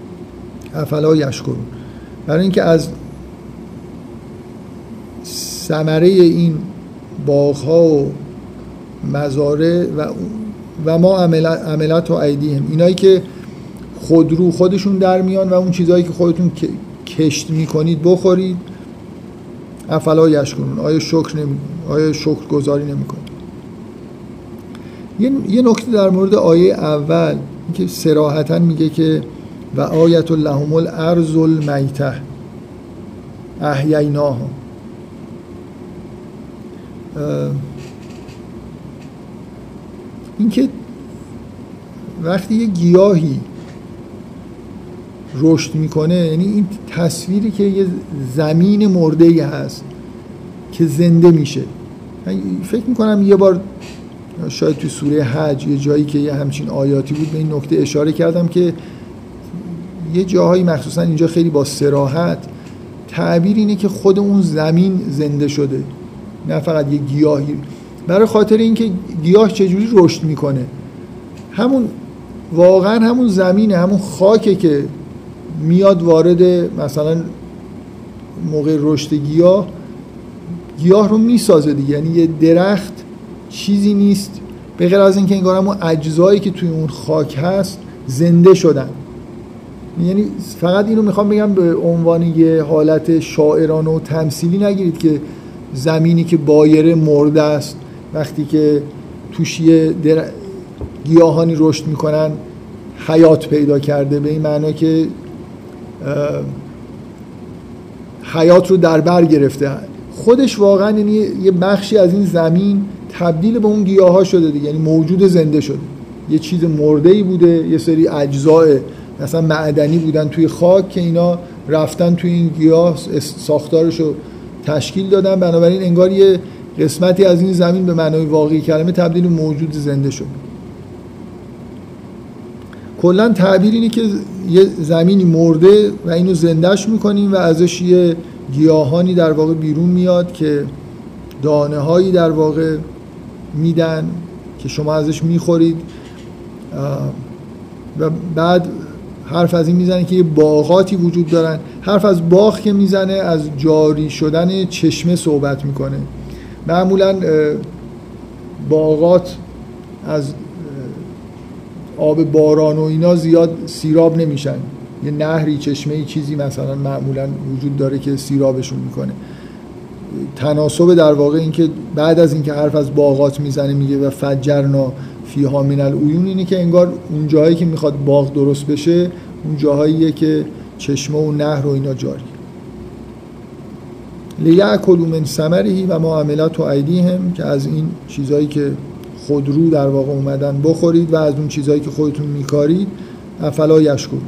افلا یشکرون. برای اینکه از ثمره این باغ ها و مزارع و و ما عملت و ایدیهم. اینایی که خودرو خودشون در میان و اون چیزهایی که خودتون کشت می‌کنید بخورید. افلا یشکرون. آیا شکر نمی آیا شکر گذاری نمی‌کنید؟ یه, یه نکته در مورد آیه اول که سراحتا میگه که و آیت لهم الارض المیته احییناها. اینکه وقتی یه گیاهی رشد می‌کنه یعنی این تصویری که یه زمین مرده ای هست که زنده میشه. فکر می‌کنم یه بار شاید تو سوره حج یه جایی که یه همچین آیاتی بود به این نکته اشاره کردم که یه جاهایی مخصوصا اینجا خیلی با سراحت تعبیر اینه که خود اون زمین زنده شده. نه فقط یه گیاهی. برای خاطر اینکه گیاه چجوری رشد می‌کنه. همون واقعا همون زمینه همون خاکه که میاد وارد مثلا موقع رشد گیاه گیاه رو می‌سازه دیگه. یعنی یه درخت چیزی نیست. به غیر از اینکه انگار همون اجزایی که توی اون خاک هست زنده شدن. یعنی فقط اینو می‌خوام بگم به عنوان یه حالت شاعرانه و تمثیلی نگیرید که زمینی که بایره مرده است وقتی که توش یه گیاهانی رشد می‌کنن حیات پیدا کرده. به این معنا که حیات رو در بر گرفته. خودش واقعا یعنی یه بخشی از این زمین تبدیل به اون گیاه ها شده دیگه. یعنی موجود زنده شده. یه چیز مرده ای بوده یه سری اجزاء مثلا معدنی بودن توی خاک که اینا رفتن توی این گیاه ساختارش رو تشکیل دادن. بنابراین انگار یه قسمتی از این زمین به معنای واقعی کلمه تبدیل موجود زنده شد. کلا تعبیر اینه که یه زمینی مرده و اینو زندهش می‌کنیم و ازش یه گیاهانی در واقع بیرون میاد که دانه هایی در واقع میدن که شما ازش می‌خورید. و بعد حرف از این می‌زنه که یه باغاتی وجود دارن. حرف از باغ که می‌زنه از جاری شدن چشمه صحبت می‌کنه. معمولا باغات از آب باران و اینا زیاد سیراب نمیشن. یه نهری چشمه ای چیزی مثلا معمولا وجود داره که سیرابشون می‌کنه. تناسب در واقع اینکه بعد از اینکه حرف از باغات می‌زنه میگه و فجرنا فیها من العیون اینه که انگار اون جایی که می‌خواد باغ درست بشه اون جاهاییه که چشمه و نهر و اینا جاری. لیعکلوا من ثمره و ما عملت و ایدیهم که از این چیزهایی که خودرو در واقع اومدن بخورید و از اون چیزهایی که خودتون میکارید افلا یشکرون.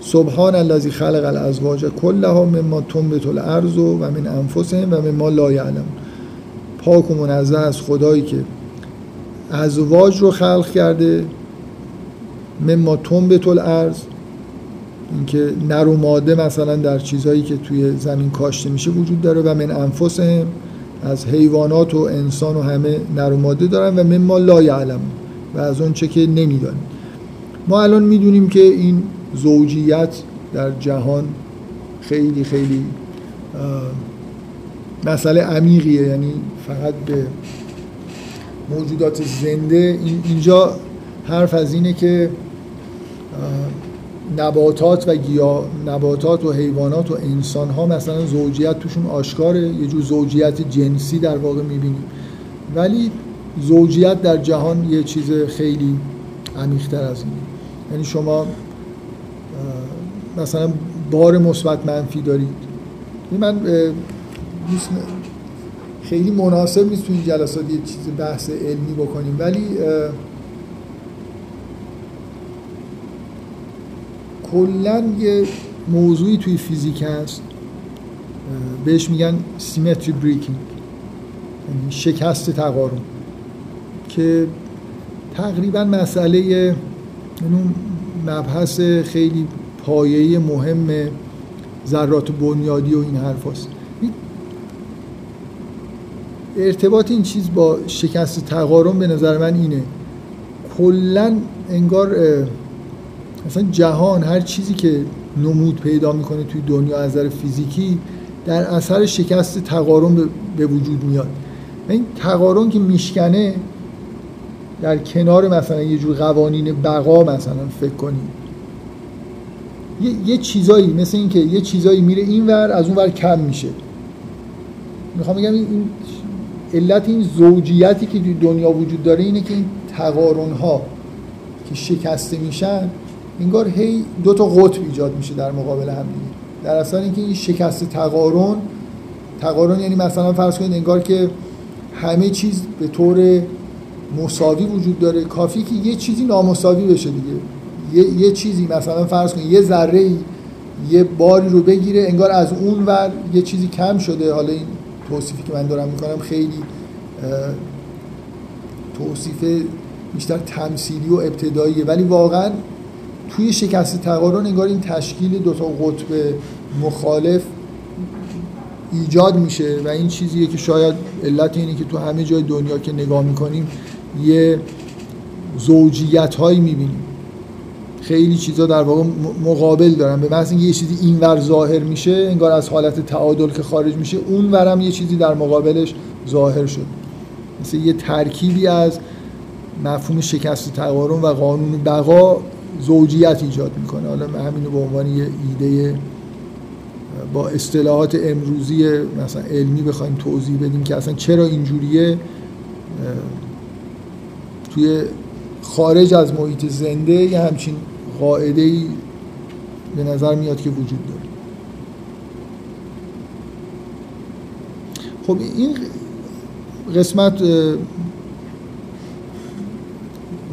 سبحان الذی خلق الازواج کلها مما تنبت الارض و من انفسهم و مما لا یعلمون. پاک و منزه از خدایی که ازواج رو خلق کرده. مما تنبت الارض. اینکه نر و ماده مثلا در چیزهایی که توی زمین کاشته میشه وجود داره و من انفسهم. از حیوانات و انسان و همه نر و ماده دارن و مما لا یعلم. و از اون چه که نمی‌دانیم. ما الان می‌دونیم که این زوجیت در جهان خیلی خیلی مسئله عمیقیه. یعنی فقط به موجودات زنده. اینجا حرف از اینه که نباتات و گیا نباتات و حیوانات و انسان ها مثلا زوجیت توشون آشکاره. یه جور زوجیت جنسی در واقع می‌بینیم. ولی زوجیت در جهان یه چیز خیلی عمیقتر از این یعنی شما مثلا بار مثبت منفی دارید. من خیلی مناسب نیست تو این جلسات یه چیز بحث علمی بکنیم ولی کلا یه موضوعی توی فیزیک هست بهش میگن سیمتری بریکینگ یعنی شکست تقارن که تقریبا مسئله یعنی مبحث خیلی پایه‌ای مهم ذرات بنیادی و این حرف هست. ارتباط این چیز با شکست تقارن به نظر من اینه. کلا انگار مثلا جهان هر چیزی که نمود پیدا می‌کنه توی دنیا از نظر فیزیکی در اثر شکست تقارن به وجود میاد. این تقارن که میشکنه در کنار مثلا یه جور قوانین بقا مثلا فکر کنید یه, یه چیزایی مثل اینکه یه چیزایی میره این ور از اون ور کم میشه. می‌خوام بگم این علت این زوجیتی که توی دنیا وجود داره اینه که این تقارن ها که شکسته میشن انگار هی دو تا قطب ایجاد میشه در مقابل هم دیگه. در اصل اینکه این شکست تقارن تقارن یعنی مثلا فرض کنید انگار که همه چیز به طور مساوی وجود داره. کافی که یه چیزی نامساوی بشه دیگه. یه, یه چیزی مثلا فرض کنید یه ذره یه باری رو بگیره انگار از اون ور یه چیزی کم شده. حالا این توصیفی که من دارم می‌کنم خیلی توصیف بیشتر تمثیلی و ابتداییه. ولی واقعا توی شکست تقارن انگار این تشکیل دو تا قطب مخالف ایجاد میشه و این چیزیه که شاید علت اینه که تو همه جای دنیا که نگاه می‌کنیم یه زوجیت هایی می‌بینیم. خیلی چیزا در واقع مقابل دارن. به اینکه یه چیزی اینور ظاهر میشه انگار از حالت تعادل که خارج میشه اون ورم یه چیزی در مقابلش ظاهر شد. مثل یه ترکیبی از مفهوم شکست تقارن و قانون بقا زوجیت ایجاد می‌کنه. حالا همین به عنوان یه ایده با اصطلاحات امروزی مثلا علمی بخوایم توضیح بدیم که اصلا چرا اینجوریه. توی خارج از محیط زنده یه همچین قاعده ای به نظر میاد که وجود داره. خب این قسمت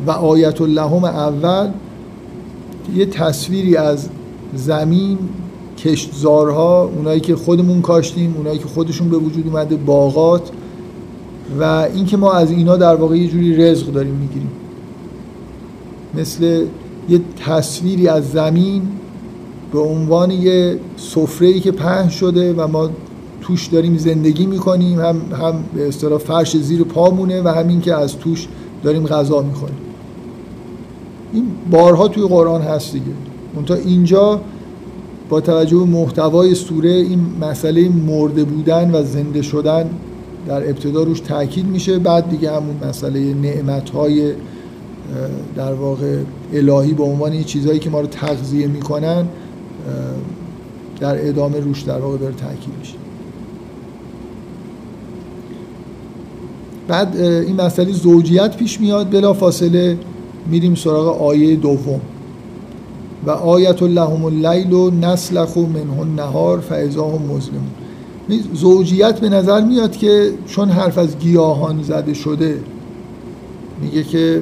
و آیت اللهم اول یه تصویری از زمین کشتزارها اونایی که خودمون کاشتیم اونایی که خودشون به وجود اومده باغات و اینکه ما از اینا در واقع یه جوری رزق داریم می‌گیریم. مثل یه تصویری از زمین به عنوان یه سفره که پهن شده و ما توش داریم زندگی می‌کنیم هم هم به اصطلاح فرش زیر پامونه و همین که از توش داریم غذا می‌خوریم. این بارها توی قرآن هست دیگه. تا اینجا با توجه به محتوای سوره این مسئله مرده بودن و زنده شدن در ابتدا روش تاکید میشه. بعد دیگه همون مسئله نعمت های در واقع الهی به عنوان یه چیزهایی که ما رو تغذیه می‌کنن در ادامه روش در واقع داره تاکید میشه. بعد این مسئله زوجیت پیش میاد. بلا فاصله میریم سراغ آیه دوم. و آیت لهم اللیل و نسلخ منه نهار فاذا هم مسلمون. زوجیت به نظر میاد که چون حرف از گیاهان زده شده میگه که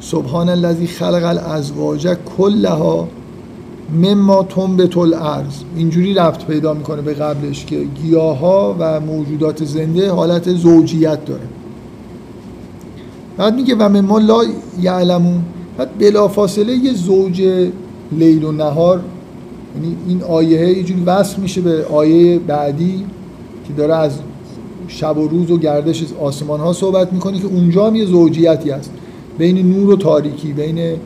سبحان الذی خلق الازواج کلها مما تنبت الارض. اینجوری رفت پیدا می‌کنه به قبلش که گیاه و موجودات زنده حالت زوجیت داره. بعد میگه و مما لا یعلمون. بعد بلافاصله یه زوج لیل و نهار یعنی این آیه یه جوری وصل میشه به آیه بعدی که داره از شب و روز و گردش آسمان ها صحبت می‌کنه که اونجا هم یه زوجیتی هست. بین نور و تاریکی بین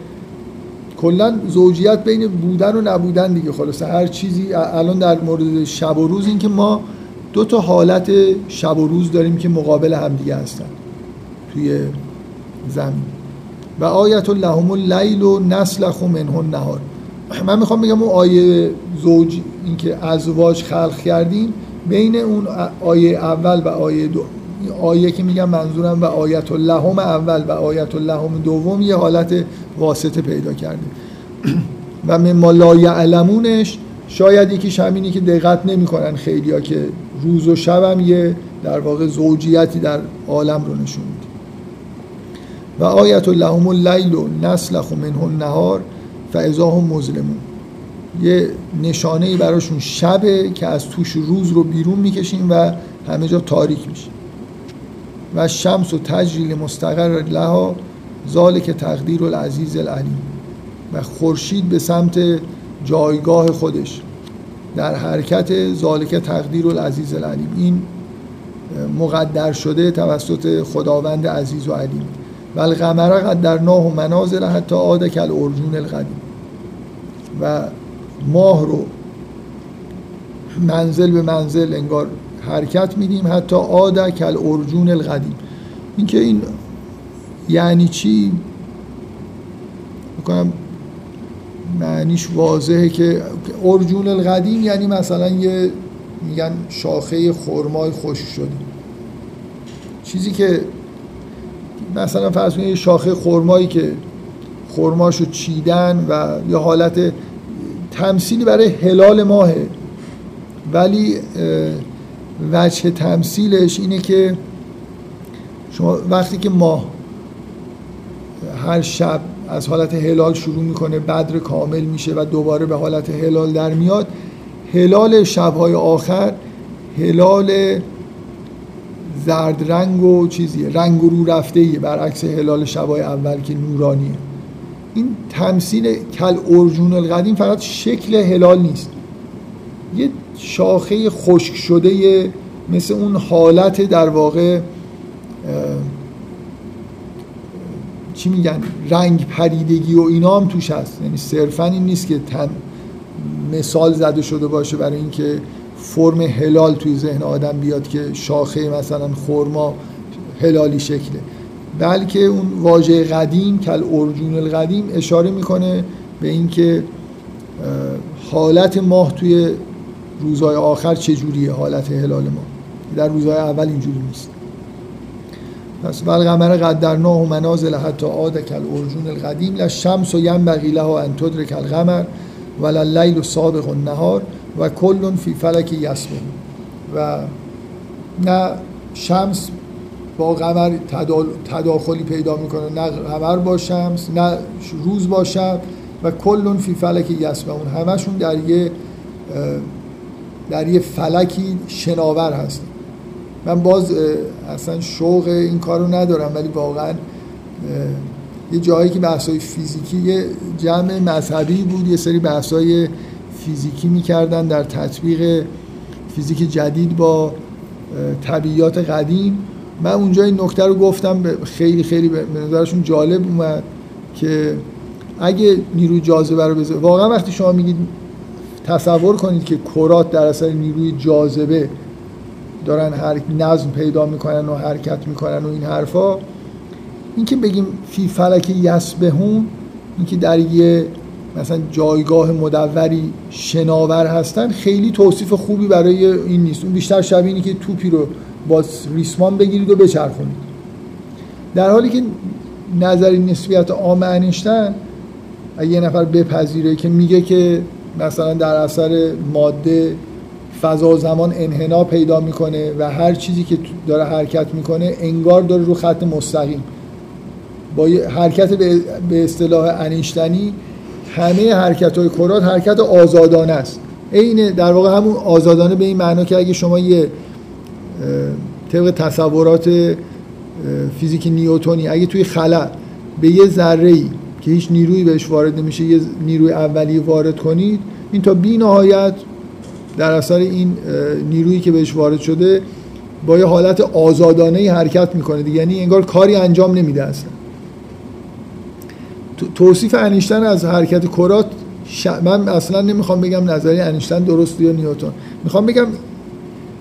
کلا زوجیت بین بودن و نبودن دیگه. خلاصه هر چیزی الان در مورد شب و روز این که ما دو تا حالت شب و روز داریم که مقابل همدیگه هستن توی زمین. و آیت لهم اللیل و نسلخ منه النهار. من می‌خوام بگم اون آیه زوج اینکه ازواج خلق کردیم بین اون آیه اول و آیه دو. آیه که میگم منظورم و آیت لهم اول و آیت لهم دوم یه حالت واسطه پیدا کرده و مما لا یعلمونش شاید یکیش همینی که دقت نمی‌کنن خیلی ها که روز و شب هم یه در واقع زوجیتی در عالم رو نشون میده. و آیت لهم اللیل و نسلخ منه النهار فاذا هم مظلمون. یه نشانه ای براشون شبه که از توش روز رو بیرون می‌کشیم و همه جا تاریک میشه و شمس و تجریل مستقر لها ذالک تقدیر العزیز العلیم. و خورشید به سمت جایگاه خودش. در حرکت ذالک تقدیر العزیز العلیم. این مقدر شده توسط خداوند عزیز و علیم. و القمر قدرناه و منازل حتی عاد کل ارجون القدیم. و ماه رو منزل به منزل انگار حرکت میدیم حتی عاد کل ارجون القدیم. اینکه این یعنی چی؟ می‌کنم معنیش واضحه که ارجون القدیم یعنی مثلا یه میگن شاخه خرمای خوش شده. چیزی که مثلا فرض کنید شاخه خرمایی که خرماشو چیدن و یه حالت تمثیلی برای هلال ماهه. ولی وجه تمثیلش اینه که شما وقتی که ماه هر شب از حالت هلال شروع می‌کنه بدر کامل میشه و دوباره به حالت هلال در میاد هلال شبهای آخر هلال زرد رنگ و چیزیه رنگ رو رفته ایه برعکس هلال شبهای اول که نورانیه. این تمثیل کل ارجون القدیم فقط شکل هلال نیست. یه شاخه خشک شده مثل اون حالت در واقع چی میگن رنگ پریدگی و اینا هم توش هست. یعنی صرفا این نیست که تن مثال زده شده باشه برای اینکه فرم هلال توی ذهن آدم بیاد که شاخه مثلا خرما هلالی شکله. بلکه اون واژه قدیم کل ارجون القدیم اشاره می‌کنه به اینکه حالت ماه توی روزهای آخر چجوریه حالت هلال ماه در روزهای اول اینجوری نیست. پس ول قمر قدرناه و منازل حتی عاد کل ارجون القدیم لشمس و ینبغی لها ان تدرک القمر ولا اللیل سابق النهار و کل فی فلک یسبه و نه شمس با قمر تداخلی پیدا می‌کنه نه قمر با شمس نه روز با شب و کل فی فلک یسبهون همشون در یه در یه فلکی شناور هست. من باز اصلا شوق این کار رو ندارم ولی واقعا یه جایی که بحثای فیزیکی یه جمع مذهبی بود یه سری بحثای فیزیکی می‌کردن در تطبیق فیزیک جدید با طبیعیات قدیم. من اونجا این نکته رو گفتم خیلی خیلی به نظرشون جالب اومد که اگه نیروی جاذبه رو بذاره واقعا وقتی شما میگید تصور کنید که کرات در اثر نیروی جاذبه دارن هر نظم پیدا می‌کنن و حرکت می‌کنن و این حرفا. این که بگیم فی فلک یسبهون این که در یه مثلا جایگاه مدوری شناور هستن خیلی توصیف خوبی برای این نیست. اون بیشتر شبیه اینی که توپی رو با ریسمان بگیرید و بچرخونید. در حالی که نظری نسبیت عام اگه یه نفر بپذیره که میگه که مثلا در اثر ماده فضا زمان انحنا پیدا می‌کنه و هر چیزی که داره حرکت می‌کنه انگار داره رو خط مستقیم. با حرکت به اصطلاح انیشتنی همه حرکت های کرات حرکت آزادانه است. عین در واقع همون آزادانه به این معنا که اگه شما یه طبق تصورات فیزیک نیوتونی اگه توی خلا به یه ذره که هیچ نیرویی بهش وارد نمیشه یه نیروی اولیه وارد کنید. این تا بی نهایت در اثر این نیرویی که بهش وارد شده با یه حالت آزادانه حرکت می‌کنه دیگه. یعنی انگار کاری انجام نمیده اصلا. توصیف انیشتن از حرکت کرات من اصلا نمی‌خوام بگم نظری انیشتن درست یا نیوتن. می‌خوام بگم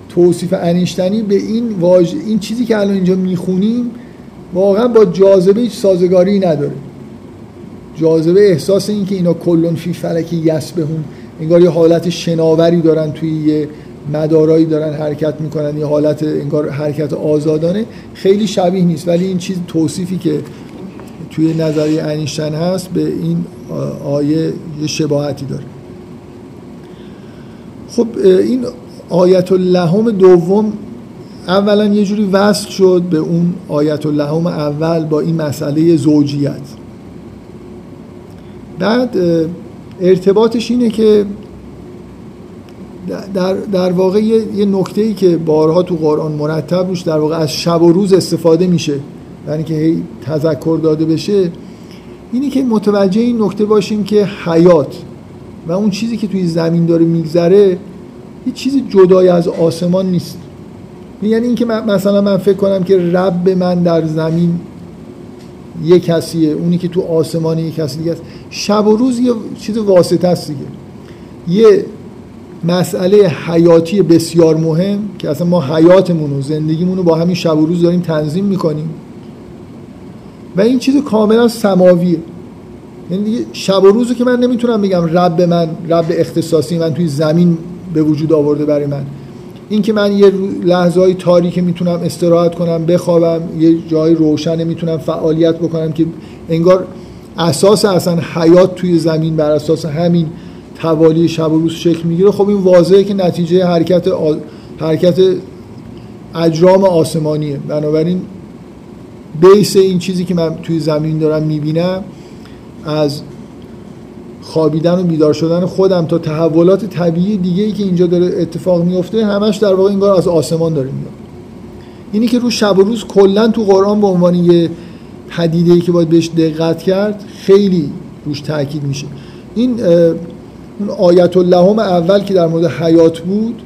توصیف انیشتنی به این واج... این چیزی که الان اینجا می‌خونیم واقعا با جاذبه هیچ سازگاری نداره. جاذبه احساس این که اینا کلون فی فلکی یسبهون انگار یه حالت شناوری دارن توی یه مدارایی دارن حرکت می‌کنن یه حالت انگار حرکت آزادانه. خیلی شبیه نیست ولی این چیز توصیفی که توی نظریه انیشتن هست به این آیه یه شباهتی داره. خب این آیت اللهم دوم اولا یه جوری وصل شد به اون آیت اللهم اول با این مسئله زوجیت. بعد ارتباطش اینه که در, در واقع یه, نکته ای که بارها تو قرآن مرتب روش در واقع از شب و روز استفاده میشه یعنی که هی تذکر داده بشه اینی که متوجه این نکته باشیم که حیات و اون چیزی که توی زمین داره میگذره یه چیزی جدای از آسمان نیست. یعنی اینکه مثلا من فکر کنم که رب من در زمین یه کسیه اونی که تو آسمان یه کسی دیگه است. شب و روز یه چیز واسطه است دیگه. یه مسئله حیاتی بسیار مهم که اصلا ما حیاتمون و زندگیمون رو با همین شب و روز داریم تنظیم می‌کنیم. و این چیز کاملا سماویه. یعنی دیگه شب و روزو که من نمی‌تونم بگم رب من رب اختصاصی من توی زمین به وجود آورده برای من. این که من یه لحظه های تاریک می‌تونم استراحت کنم بخوابم یه جای روشن می‌تونم فعالیت بکنم که انگار اساس اصلا حیات توی زمین بر اساس همین توالی شب و روز شکل می‌گیره. خب این واضحه که نتیجه حرکت حرکت اجرام آسمانیه. بنابراین بیس این چیزی که من توی زمین دارم می‌بینم از خوابیدن و بیدار شدن خودم تا تحولات طبیعی دیگه ای که اینجا داره اتفاق میفته همش در واقع انگار از آسمان داره میاد. اینی که رو شب و روز کلا تو قرآن به عنوان یه پدیده ای که باید بهش دقت کرد خیلی روش تاکید میشه. این اون آیت اللهم اول که در مورد حیات بود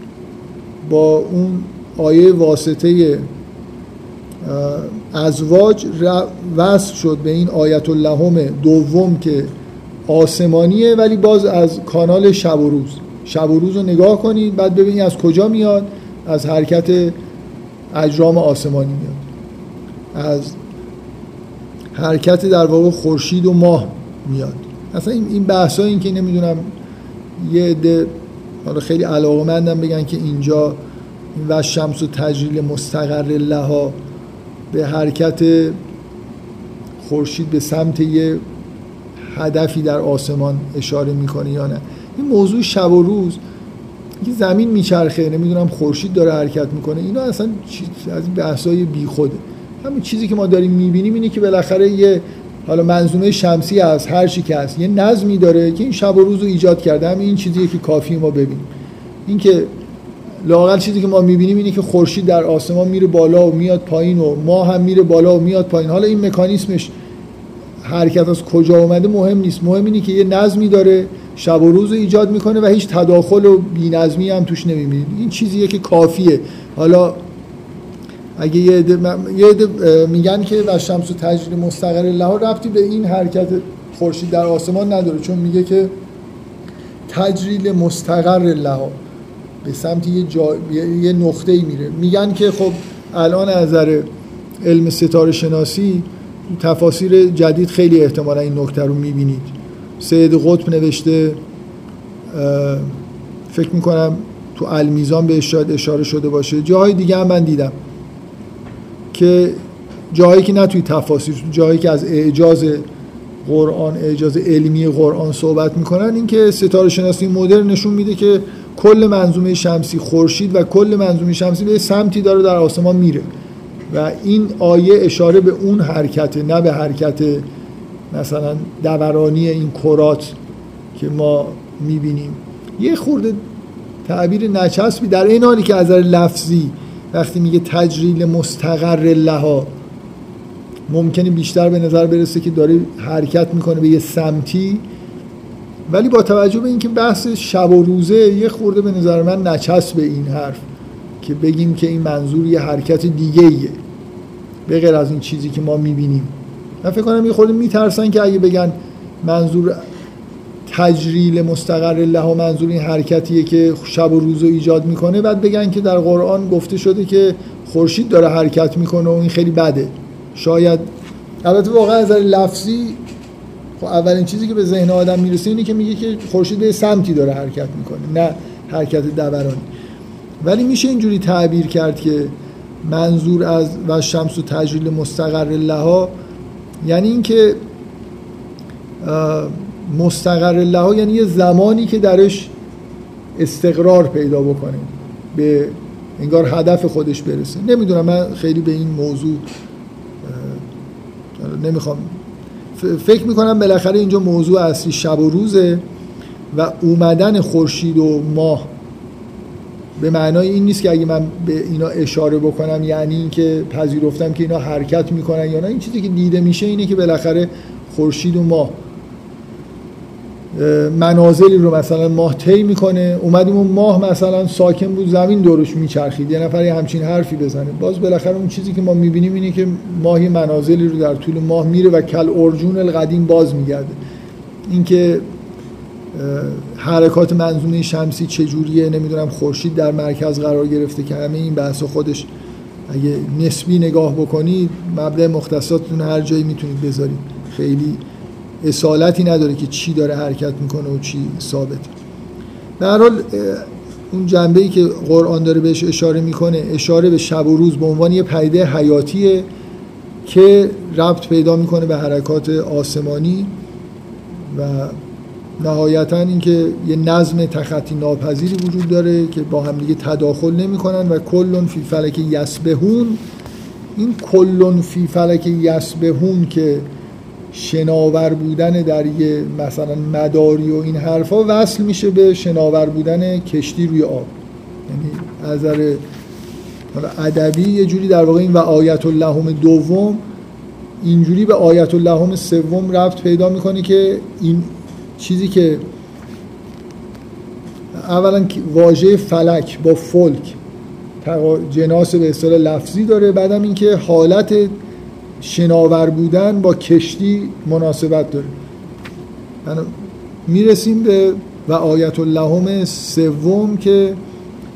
با اون آیه واسطه ازواج وصل شد به این آیت اللهم دوم که آسمانیه ولی باز از کانال شب و روز شب و روز رو نگاه کنید بعد ببینید از کجا میاد. از حرکت اجرام آسمانی میاد. از حرکت در واقع خورشید و ماه میاد. اصلا این بحث این که نمی‌دونم یه عده حالا خیلی علاقمندم بگن که اینجا این و شمس و تجلیل مستقر لها به حرکت خورشید به سمت یه هدفی در آسمان اشاره می‌کنه یا نه. این موضوع شب و روز که زمین میچرخه نمی‌دونم خورشید داره حرکت می‌کنه اینا اصلا از این بحثای بیخوده. همین چیزی که ما داریم می‌بینیم اینه که بالاخره یه حالا منظومه شمسی از هر چی که هست یه نظمی داره که این شب و روز رو ایجاد کرده. همین این چیزیه که کافی ما ببینیم. این که لاقل چیزی که ما می‌بینیم اینه که خورشید در آسمان میره بالا و میاد پایین و ما هم میره بالا و میاد پایین. حالا این مکانیسمش حرکت از کجا اومده مهم نیست. مهم اینه که یه نظمی داره شب و روز رو ایجاد می‌کنه و هیچ تداخل و بی‌نظمی هم توش نمی‌بینید این چیزیه که کافیه. حالا اگه یه عده, میگن که و شمس و مستقر لها رفتی به این حرکت خورشید در آسمان نداره چون میگه که تجریل مستقر لها به سمت یه, جا... یه نقطه ای میره. میگن که خب الان از نظر علم ستاره شناسی تفاسیر جدید خیلی احتمالا این نکته رو می‌بینید. سید قطب نوشته فکر می‌کنم تو المیزان به شاید اشاره شده باشه. جاهای دیگه هم من دیدم که جاهایی که نه توی تفاسیر جاهایی که از اعجاز قرآن اعجاز علمی قرآن صحبت می‌کنن این که ستاره شناسی مدرن نشون میده که کل منظومه شمسی خورشید و کل منظومه شمسی به سمتی داره در آسمان میره. و این آیه اشاره به اون حرکته نه به حرکت مثلا دورانی این کرات که ما می‌بینیم. یه خورده تعبیر نچسبی در این حالی که از لفظی وقتی میگه تجریل مستقر لها ممکنه بیشتر به نظر برسه که داره حرکت می‌کنه به یه سمتی. ولی با توجه به اینکه بحث شب و روزه یه خورده به نظر من نچسب این حرف. که بگیم که این منظور یه حرکت دیگه ایه به غیر از این چیزی که ما می‌بینیم. من فکر کنم یه خورده میترسن که اگه بگن منظور تجریل مستقر لها منظور این حرکتیه که شب و روز رو ایجاد می‌کنه بعد بگن که در قرآن گفته شده که خورشید داره حرکت می‌کنه و این خیلی بده. شاید البته واقعا از لفظی خب اولین چیزی که به ذهن آدم می‌رسه اینه که میگه که خورشید به سمتی داره حرکت می‌کنه نه حرکت دورانی. ولی میشه اینجوری تعبیر کرد که منظور از و شمس و تجلیل مستقر لها یعنی اینکه مستقر له یعنی یه زمانی که درش استقرار پیدا بکنه به انگار هدف خودش برسه. نمی‌دونم من خیلی به این موضوع نمی‌خوام. فکر می‌کنم بالاخره اینجا موضوع اصلی شب و روزه و اومدن خورشید و ماه به معنای این نیست که اگه من به اینا اشاره بکنم یعنی اینکه پذیرفتم که اینا حرکت می‌کنن یا نه این چیزی که دیده میشه اینه که بالاخره خورشید و ماه منازلی رو مثلا ماه طی می‌کنه. اومدیم اون ماه مثلا ساکن بود زمین دورش میچرخید. یه نفر همچین حرفی بزنه. باز بالاخره اون چیزی که ما می‌بینیم اینه که ماهی منازلی رو در طول ماه میره و کل ارجون القدیم باز میگرده. اینکه حرکات منظومه شمسی چجوریه نمی‌دونم. خورشید در مرکز قرار گرفته که همه این بحث خودش اگه نسبی نگاه بکنید مبدع مختصاتتون هر جایی می‌تونید بذارید. خیلی اصالتی نداره که چی داره حرکت می‌کنه و چی ثابته در حال اون جنبه ای که قرآن داره بهش اشاره می‌کنه اشاره به شب و روز به عنوان یه پیده حیاتیه که ربط پیدا می‌کنه به حرکات آسمانی و نهایتا اینکه یه نظم تخطی ناپذیری وجود داره که با هم دیگه تداخل نمی‌کنن و کلون فی فلک یسبهون این کلون فی فلک یسبهون که شناور بودن در یه مثلا مداری و این حرفا وصل میشه به شناور بودن کشتی روی آب. یعنی از ادبی یه جوری در واقع این و آیت اللهم دوم اینجوری به آیت اللهم سوم رفت پیدا می‌کنه که این چیزی که اولا واژه فلک با فلک جناس به اصطلاح لفظی داره بعدم اینکه حالت شناور بودن با کشتی مناسبت داره. یعنی می‌رسیم به و آیت اللهم سوم که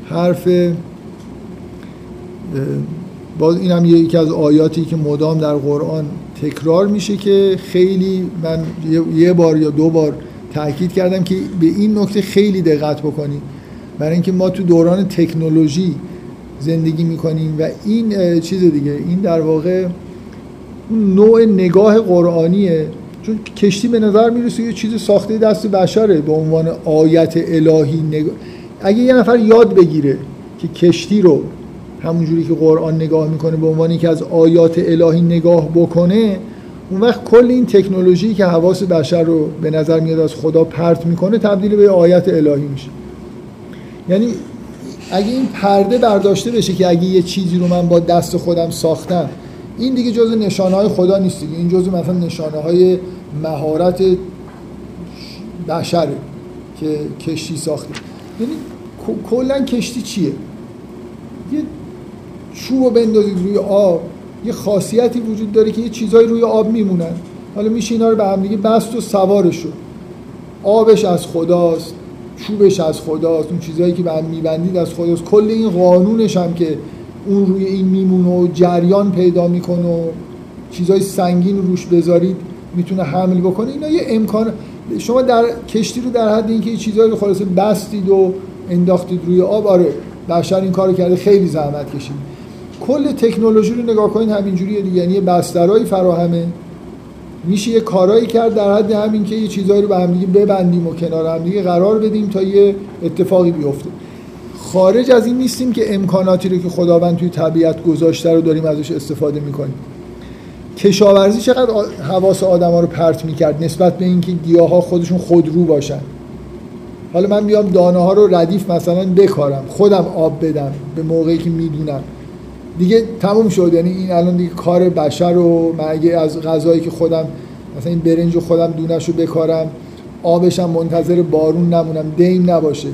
حرف باز این هم یکی از آیاتی که مدام در قرآن تکرار میشه که خیلی من یه بار یا دو بار تاکید کردم که به این نکته خیلی دقت بکنید برای اینکه ما تو دوران تکنولوژی زندگی می‌کنیم و این چیز دیگه این در واقع نوع نگاه قرآنیه. چون کشتی به نظر می‌رسه یه چیز ساخته دست بشره به عنوان آیت الهی نگاه اگه یه نفر یاد بگیره که کشتی رو همونجوری که قرآن نگاه می‌کنه به عنوان که از آیات الهی نگاه بکنه اون وقت کل این تکنولوژی که حواس بشر رو به نظر میاد از خدا پرت می‌کنه تبدیل به آیت الهی میشه. یعنی اگه این پرده برداشته بشه که اگه یه چیزی رو من با دست خودم ساختم این دیگه جز نشانه های خدا نیست دیگه. این جز مثلا نشانه های مهارت بشره که کشتی ساخته. یعنی کلا کشتی چیه؟ یه چوب بندازید روی آب یه خاصیتی وجود داره که یه چیزایی روی آب میمونن حالا میشه اینا رو به هم دیگه بست و سوارش شد آبش از خداست چوبش از خداست اون چیزایی که به هم میبندید از خداست. کل این قانونش هم که اون روی این میمونه و جریان پیدا می‌کنه و چیزای سنگین روش بذارید می‌تونه حمل بکنه. اینا یه امکان. شما در کشتی رو در حد اینکه یه چیزایی رو خلاصه بستید و انداختید روی آب آره بشر این کارو کرده خیلی زحمت کشید. کل تکنولوژی رو نگاه کنید همینجوریه دیگه. یعنی بسترایی فراهمه. میشه یه کارایی کرد در حد همین که یه چیزایی رو به هم دیگه ببندیم و کنار هم دیگه قرار بدیم تا یه اتفاقی بیفته. خارج از این نیستیم که امکاناتی رو که خداوند توی طبیعت گذاشته رو داریم ازش استفاده می‌کنیم. کشاورزی چقدر حواس آدم ها رو پرت می‌کرد نسبت به اینکه گیاه ها خودشون خودرو باشن. حالا من بیام دانه ها رو ردیف مثلا بکارم خودم آب بدم به موقعی که می‌دونم. دیگه تموم شد. یعنی این الان دیگه کار بشر و من اگه از غذایی که خودم مثلا این برنج خودم دونش رو بکارم آبشم منتظر بارون نمونم دیم نباشه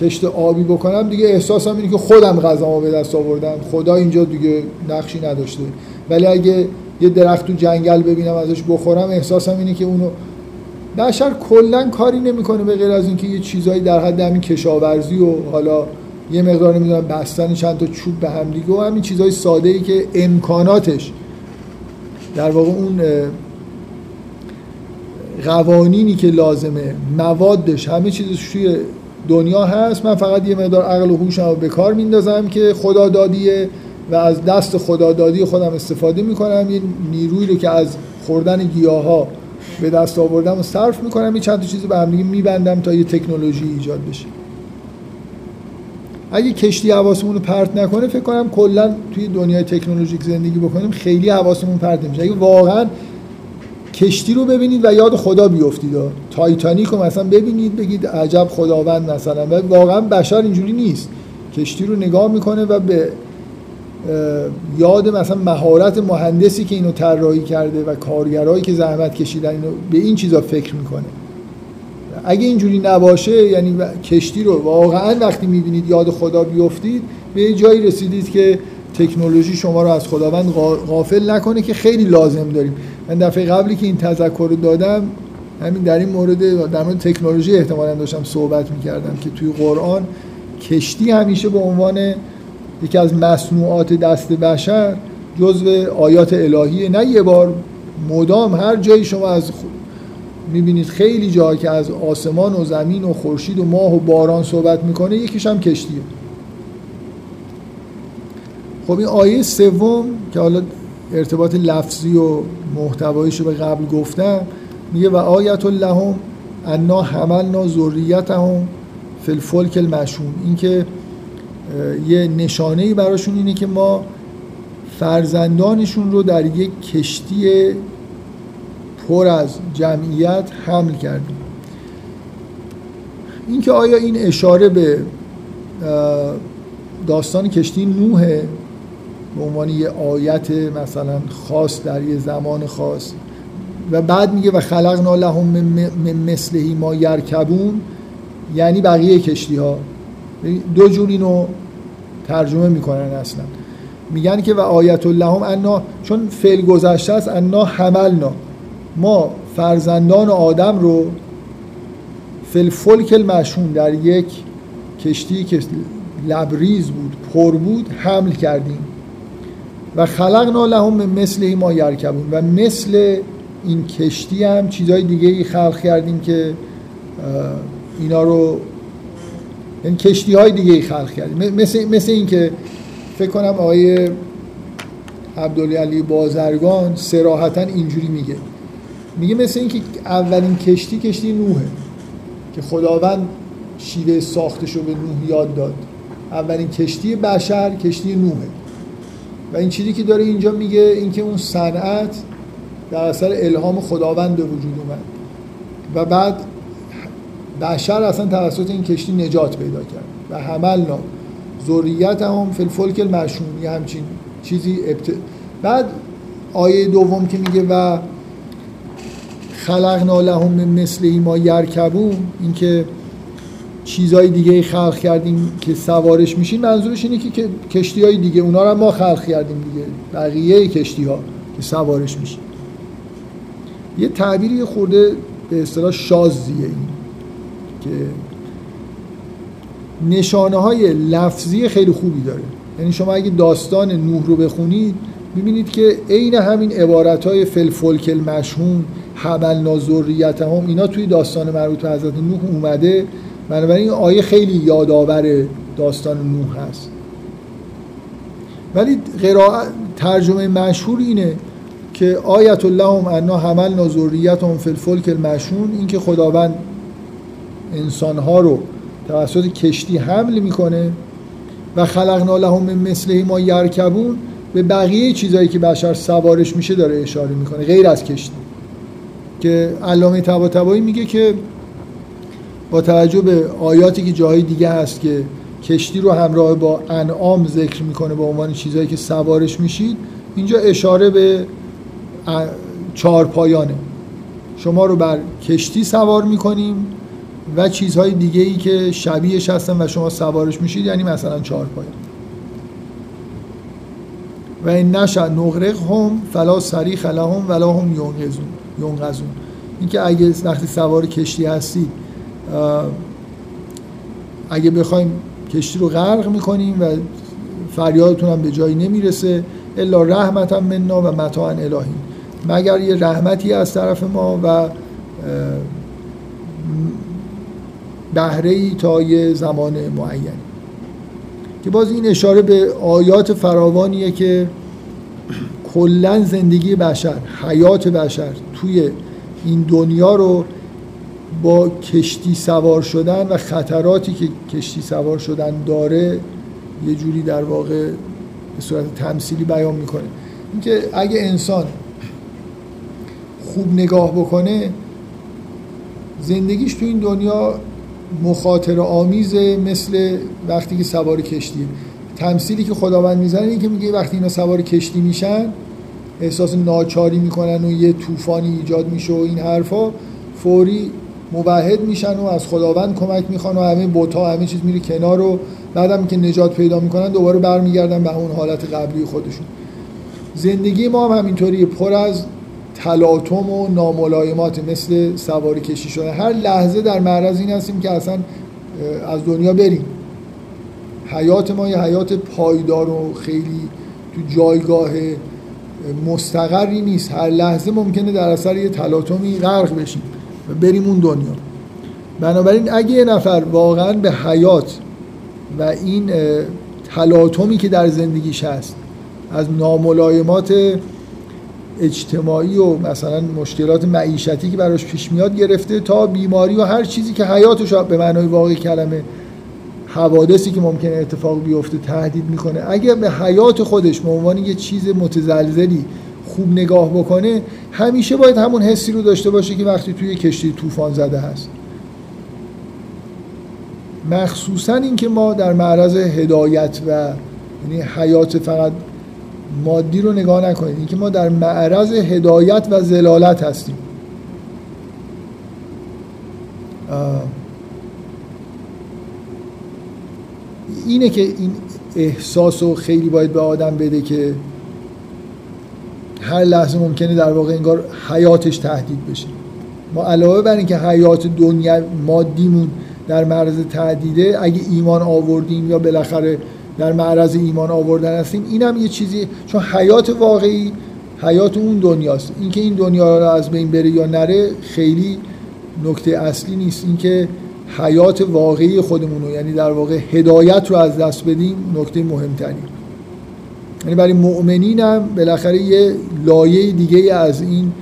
کشت آبی بکنم دیگه احساسم اینه که خودم غذامو به دست آوردم. خدا اینجا دیگه نقشی نداشته. ولی اگه یه درخت تو جنگل ببینم ازش بخورم احساسم اینه که اونو بشر کلا کاری نمی‌کنه به غیر از اینکه یه چیزایی در حد همین کشاورزی و حالا یه مقدار نمی‌دونم بستن چند تا چوب به هم دیگه و همین چیزهای ساده ای که امکاناتش در واقع اون قوانینی که لازمه موادش همه چیزش توی دنیا هست. من فقط یه مقدار عقل و هوشم رو به کار میندازم که خدا دادیه و از دست خدا دادی خودم استفاده می‌کنم. یه نیرویی رو که از خوردن گیاه ها به دست آوردم و صرف می‌کنم. یه چند تا چیزی به هم میبندم تا یه تکنولوژی ایجاد بشه. اگه کشتی حواسمون رو پرت نکنه فکر کنم کلا توی دنیای تکنولوژیک زندگی بکنیم خیلی حواسمون پرت نمیشه. اگه واقعا کشتی رو ببینید و یاد خدا بیفتید تایتانیک رو مثلا ببینید بگید عجب خداوند مثلا. و واقعا بشر اینجوری نیست. کشتی رو نگاه می‌کنه و به یاد مثلا مهارت مهندسی که اینو طراحی کرده و کارگرایی که زحمت کشیدن اینو به این چیزا فکر می‌کنه. اگه اینجوری نباشه یعنی کشتی رو واقعا وقتی می‌بینید یاد خدا بیفتید به جایی رسیدید که تکنولوژی شما رو از خداوند غافل نکنه که خیلی لازم داریم. من دفعه قبلی که این تذکر رو دادم همین در این مورد در مورد تکنولوژی احتمالا داشتم صحبت می‌کردم که توی قرآن کشتی همیشه به عنوان یکی از مصنوعات دست بشر جزو آیات الهیه. نه یه بار مدام هر جایی شما از می‌بینید خیلی جا که از آسمان و زمین و خورشید و ماه و باران صحبت می‌کنه یکیش هم کشتیه. خب این آیه سوم که حالا ارتباط لفظی و محتوایش رو به قبل گفتم میگه و آیت لهم انا حملنا ذریتهم فی الفلک این که یه نشانه ای براشون اینه که ما فرزندانشون رو در یک کشتی پر از جمعیت حمل کردیم اینکه آیا این اشاره به داستان کشتی نوحه به عنوان یه آیت مثلا خاص در یه زمان خاص و بعد میگه و خلقنا لهم من مثلهی ما یرکبون یعنی بقیه کشتی ها دو جور اینو ترجمه می‌کنن اصلا. میگن که و آیت لهم انا چون فعل گذشته است انا حملنا. ما فرزندان آدم رو فل فلک المشون در یک کشتی که لبریز بود پر بود حمل کردیم. و خلقنا لهم مثل ما یرکبون. و مثل این کشتی هم چیزای دیگه ای خلق کردیم که اینا رو یعنی کشتی های دیگه ای خلق کردیم. مثل, مثل این که فکر کنم آقای عبدالعلی بازرگان سراحتا اینجوری میگه. میگه مثل اینکه اولین کشتی کشتی نوحه که خداوند شیوه ساختش رو به نوح یاد داد. اولین کشتی بشر کشتی نوحه. و این چیزی که داره اینجا میگه اینکه اون صنعت در اثر الهام خداوند به وجود اومد. و بعد بشر اصلا توسط این کشتی نجات پیدا کرد. و حملنا ذریت هم فی الفلک المشون یه همچین چیزی ابت... بعد آیه دوم که میگه و خلقنا لهم من مثل ما یرکبون. اینکه چیزهای دیگه خلق کردیم که سوارش میشین منظورش اینه که کشتی های دیگه اونا رو ما خلق کردیم دیگه. بقیه کشتی ها که سوارش میشین. یه تعبیری خورده به اصطلاح شازیه این که نشانه های لفظی خیلی خوبی داره. یعنی شما اگه داستان نوح رو بخونید می‌بینید که عین همین عبارت های فلفلک المشهون حمل ذریت هم اینا توی داستان مربوط به حضرت نوح اومده. بنابراین این آیه خیلی یادآور داستان نوح هست. ولی قرائت ترجمه مشهور اینه که آیت اللهم انا حمل هم فی الفلک المشون این که خداوند انسانها رو توسط کشتی حمل می‌کنه و خلقنا لهم مثله ما یرکبون. به بقیه چیزایی که بشر سوارش میشه داره اشاره می‌کنه غیر از کشتی. که علامه طباطبایی میگه که با توجه به آیاتی که جاهای دیگه هست که کشتی رو همراه با انعام ذکر می‌کنه به عنوان چیزهایی که سوارش میشید اینجا اشاره به چهار پایانه شما رو بر کشتی سوار می‌کنیم و چیزهای دیگه ای که شبیهش هستن و شما سوارش میشید یعنی مثلا چهار پایان و این نشد نغرق هم فلا سریخ لهم ولا هم یونغزون یونغزون اینکه اگه وقتی سوار کشتی هستید اگه بخوایم کشتی رو غرق می‌کنیم و فریادتون هم به جایی نمی‌رسه الا رحمتا مننا و متاعا الهی. مگر یه رحمتی از طرف ما و بهره ای تا یه زمان معین که باز این اشاره به آیات فراوانیه که کلا زندگی بشر حیات بشر توی این دنیا رو با کشتی سوار شدن و خطراتی که کشتی سوار شدن داره یه جوری در واقع به صورت تمثیلی بیان می‌کنه. اینکه اگه انسان خوب نگاه بکنه زندگیش تو این دنیا مخاطر آمیزه مثل وقتی که سوار کشتی. تمثیلی که خداوند می‌زنه این که میگه وقتی اینا سوار کشتی میشن احساس ناچاری می‌کنن و یه طوفانی ایجاد میشه و این حرفا فوری موحد میشن و از خداوند کمک می‌خوان و همه بوتا همه چیز میره کنار و بعدم که نجات پیدا می‌کنن دوباره برمیگردن به اون حالت قبلی خودشون. زندگی ما هم همینطوری پر از تلاطم و ناملایمات مثل سواری کشی شده. هر لحظه در معرض این هستیم که اصلا از دنیا بریم. حیات ما یه حیات پایدار و خیلی تو جایگاه مستقری نیست. هر لحظه ممکنه در اثر یه تلاطمی غرق بشیم و بریم اون دنیا. بنابراین اگه یه نفر واقعا به حیات و این تلاطمی که در زندگیش هست از ناملایمات اجتماعی و مثلا مشکلات معیشتی که براش پیش میاد گرفته تا بیماری و هر چیزی که حیاتش به معنای واقعی کلمه حوادثی که ممکنه اتفاق بیفته تهدید می‌کنه. اگر به حیات خودش به عنوان یه چیز متزلزلی خوب نگاه بکنه همیشه باید همون حسی رو داشته باشه که وقتی توی کشتی طوفان زده هست. مخصوصا اینکه ما در معرض هدایت و یعنی حیات فقط مادی رو نگاه نکنید. اینکه ما در معرض هدایت و زلالت هستیم. اینه که این احساس رو خیلی باید به آدم بده که هر لحظه ممکنه در واقع انگار حیاتش تهدید بشه. ما علاوه بر اینکه حیات دنیا مادیمون در معرض تهدیده اگه ایمان آوردیم یا بالاخره در معرض ایمان آوردن هستیم اینم یه چیزی چون حیات واقعی حیات اون دنیاست. اینکه این دنیا رو از بین بره یا نره خیلی نکته اصلی نیست. اینکه حیات واقعی خودمون رو یعنی در واقع هدایت رو از دست بدیم نکته مهمتری. یعنی برای مؤمنین هم بالاخره یه لایه دیگه از این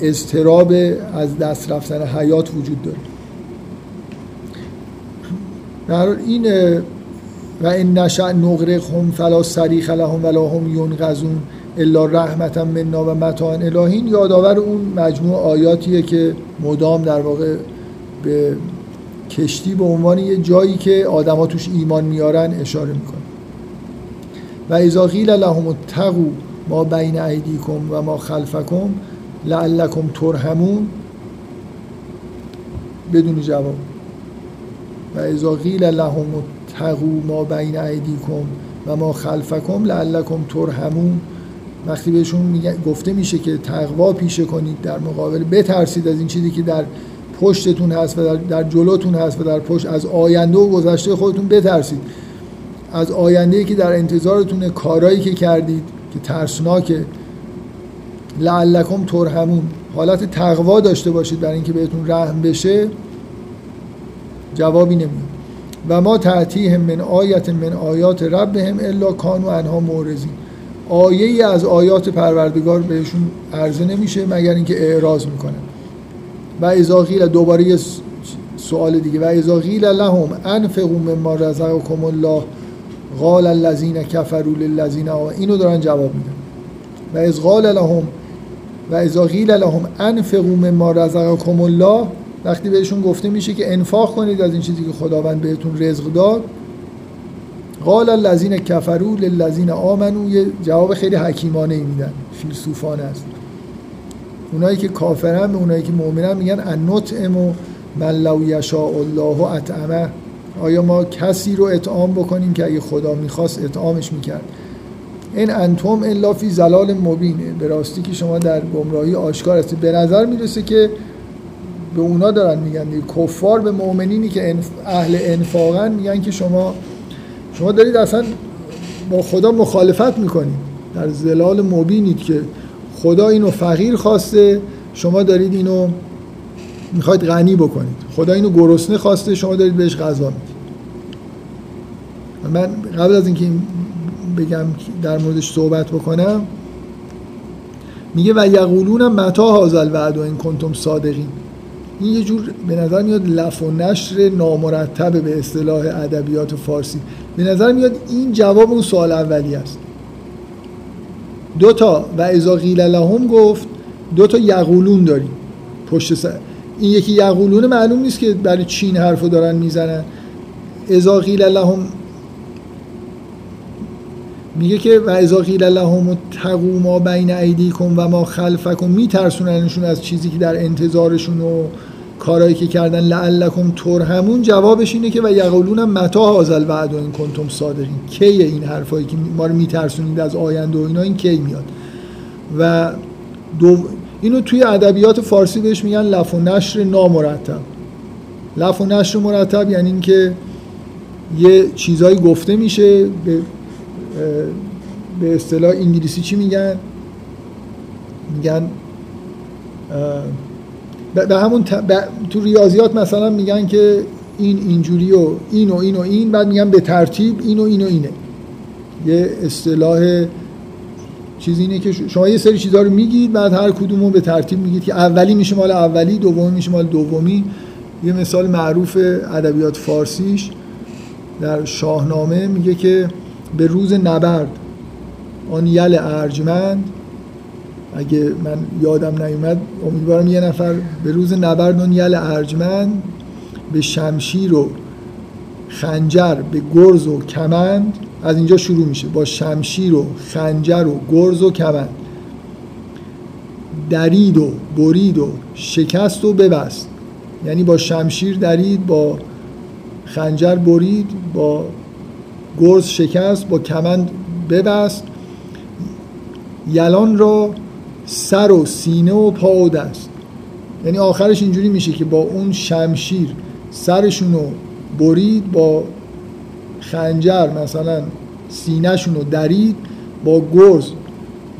اضطراب از دست رفتن حیات وجود داره. در این و این نشأ نغرقهم فلا صریخ لهم ولا هم ینقذون الا رحمتا منا و متاع الهین. یادآور اون مجموع آیاتیه که مدام در واقع به کشتی به عنوان یه جایی که آدما توش ایمان میارن اشاره می‌کنه. و اذا قیل لهم اتقوا ما بین ایدیکم و ما خلفکم لعلکم ترحمون. بدون جواب. و اذا قیل لهم اتقوا ما بین ایدیکم و ما خلفکم لعلکم ترحمون. وقتی بهشون گفته میشه که تقوا پیشه کنید در مقابل بترسید از این چیزی که در پشتتون هست و در, در جلوتون هست و در پشت از آینده و گذشته خودتون بترسید. از آینده که در انتظارتون کارایی که کردید که ترسناکه لعلکم ترحمون. حالت تقوا داشته باشید برای اینکه بهتون رحم بشه جوابی نمیاد. و ما تعتیهم من آیت من آیات ربهم الا کانو انها مورزی آیه ای از آیات پروردگار بهشون عرضه نمیشه مگر اینکه اعراض می‌کنن و اذا قیل دوباره یه سوال دیگه. و اذا قیل لهم انفقوا مما رزقكم الله قال الذين كفروا للذين اینو دارن جواب میدن. و از قال لهم و اذا قیل لهم انفقوا مما رزقكم الله وقتی بهشون گفته میشه که انفاق کنید از این چیزی که خداوند بهتون رزق داد قال الذين كفروا للذين آمنوا. یه جواب خیلی حکیمانه ای میدن فیلسوفانه است. اونایی که کافرن به اونایی که مؤمنن میگن ان نطعم من لو یشاء الله اطعمه. آیا ما کسی رو اطعام بکنیم که اگه خدا می‌خواست اطعامش می‌کرد؟ این انتم الا فی زلال مبینه به راستی که شما در گمراهی آشکار هستید. به نظر می‌رسه که به اونا دارن میگن کفار به مؤمنینی که اهل انفاقن میگن که شما شما دارید اصلا با خدا مخالفت می‌کنید. در زلال مبینید که خدا اینو فقیر خواسته شما دارید اینو می‌خواید غنی بکنید. خدا اینو گرسنه خواسته شما دارید بهش غذا می‌دید. من قبل از اینکه بگم در موردش صحبت بکنم میگه و یقولون متا هازل وعد و این کنتم صادقین. این یه جور به نظر میاد لف و نشر نامرتب به اصطلاح ادبیات فارسی. به نظر میاد این جواب اون سوال اولی است. دو تا و اذا قیل لهم گفت دو تا یقولون داریم. پشت سر. این یکی یقولون معلوم نیست که برای چین حرفو دارن می‌زنن. اذا قیل لهم میگه که و اذا قیل لهم تقوا ما بین ایدیکم و ما خلفکم میترسوننشون از چیزی که در انتظارشون و کارهایی که کردن. لعلکم ترهمون جوابش اینه که و یقولون متا هازل وعد و این کنتم صادقین کی این حرفایی که ما رو میترسونید از آینده و اینا این کی میاد؟ و دو اینو توی ادبیات فارسی بهش میگن لف و نشر نامرتب. لف و نشر مرتب یعنی اینکه یه چیزایی گفته میشه به به اصطلاح انگلیسی چی میگن؟ میگن به همون تو ریاضیات مثلا میگن که این اینجوری و این و این و این بعد میگن به ترتیب این و این و اینه. یه اصطلاح چیزی اینه که شما یه سری چیزها رو میگید بعد هر کدوم رو به ترتیب میگید که اولی میشه مال اولی دومی میشه مال دومی. یه مثال معروف ادبیات فارسیش در شاهنامه میگه که به روز نبرد. آن یل ارجمند اگه من یادم نیومد امیدوارم یه نفر به روز نبرد آن یل ارجمند به شمشیر و خنجر به گرز و کمند. از اینجا شروع میشه. با شمشیر و خنجر و گرز و کمند. درید و برید و شکست و ببست. یعنی با شمشیر درید با خنجر برید با گرز شکست با کمند ببست. یلان را سر و سینه و پا و دست. یعنی آخرش اینجوری میشه که با اون شمشیر سرشون رو برید با خنجر مثلا سینهشون رو درید با گرز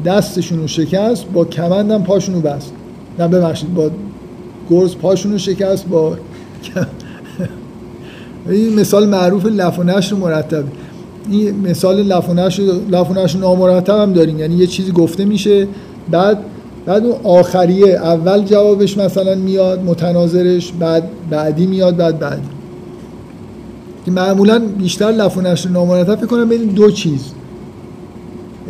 دستشون رو شکست با کمندم پاشون رو بست. نه ببخشید با گرز پاشون رو شکست با این مثال معروف لف و نشر مرتب. این مثال لف و نشر نامرتب هم داریم. یعنی یه چیزی گفته میشه بعد بعد اون آخریه. اول جوابش مثلا میاد متناظرش بعد بعدی میاد بعد بعدی که معمولا بیشتر لف و نشر نامرتب فکر کنم بین دو چیز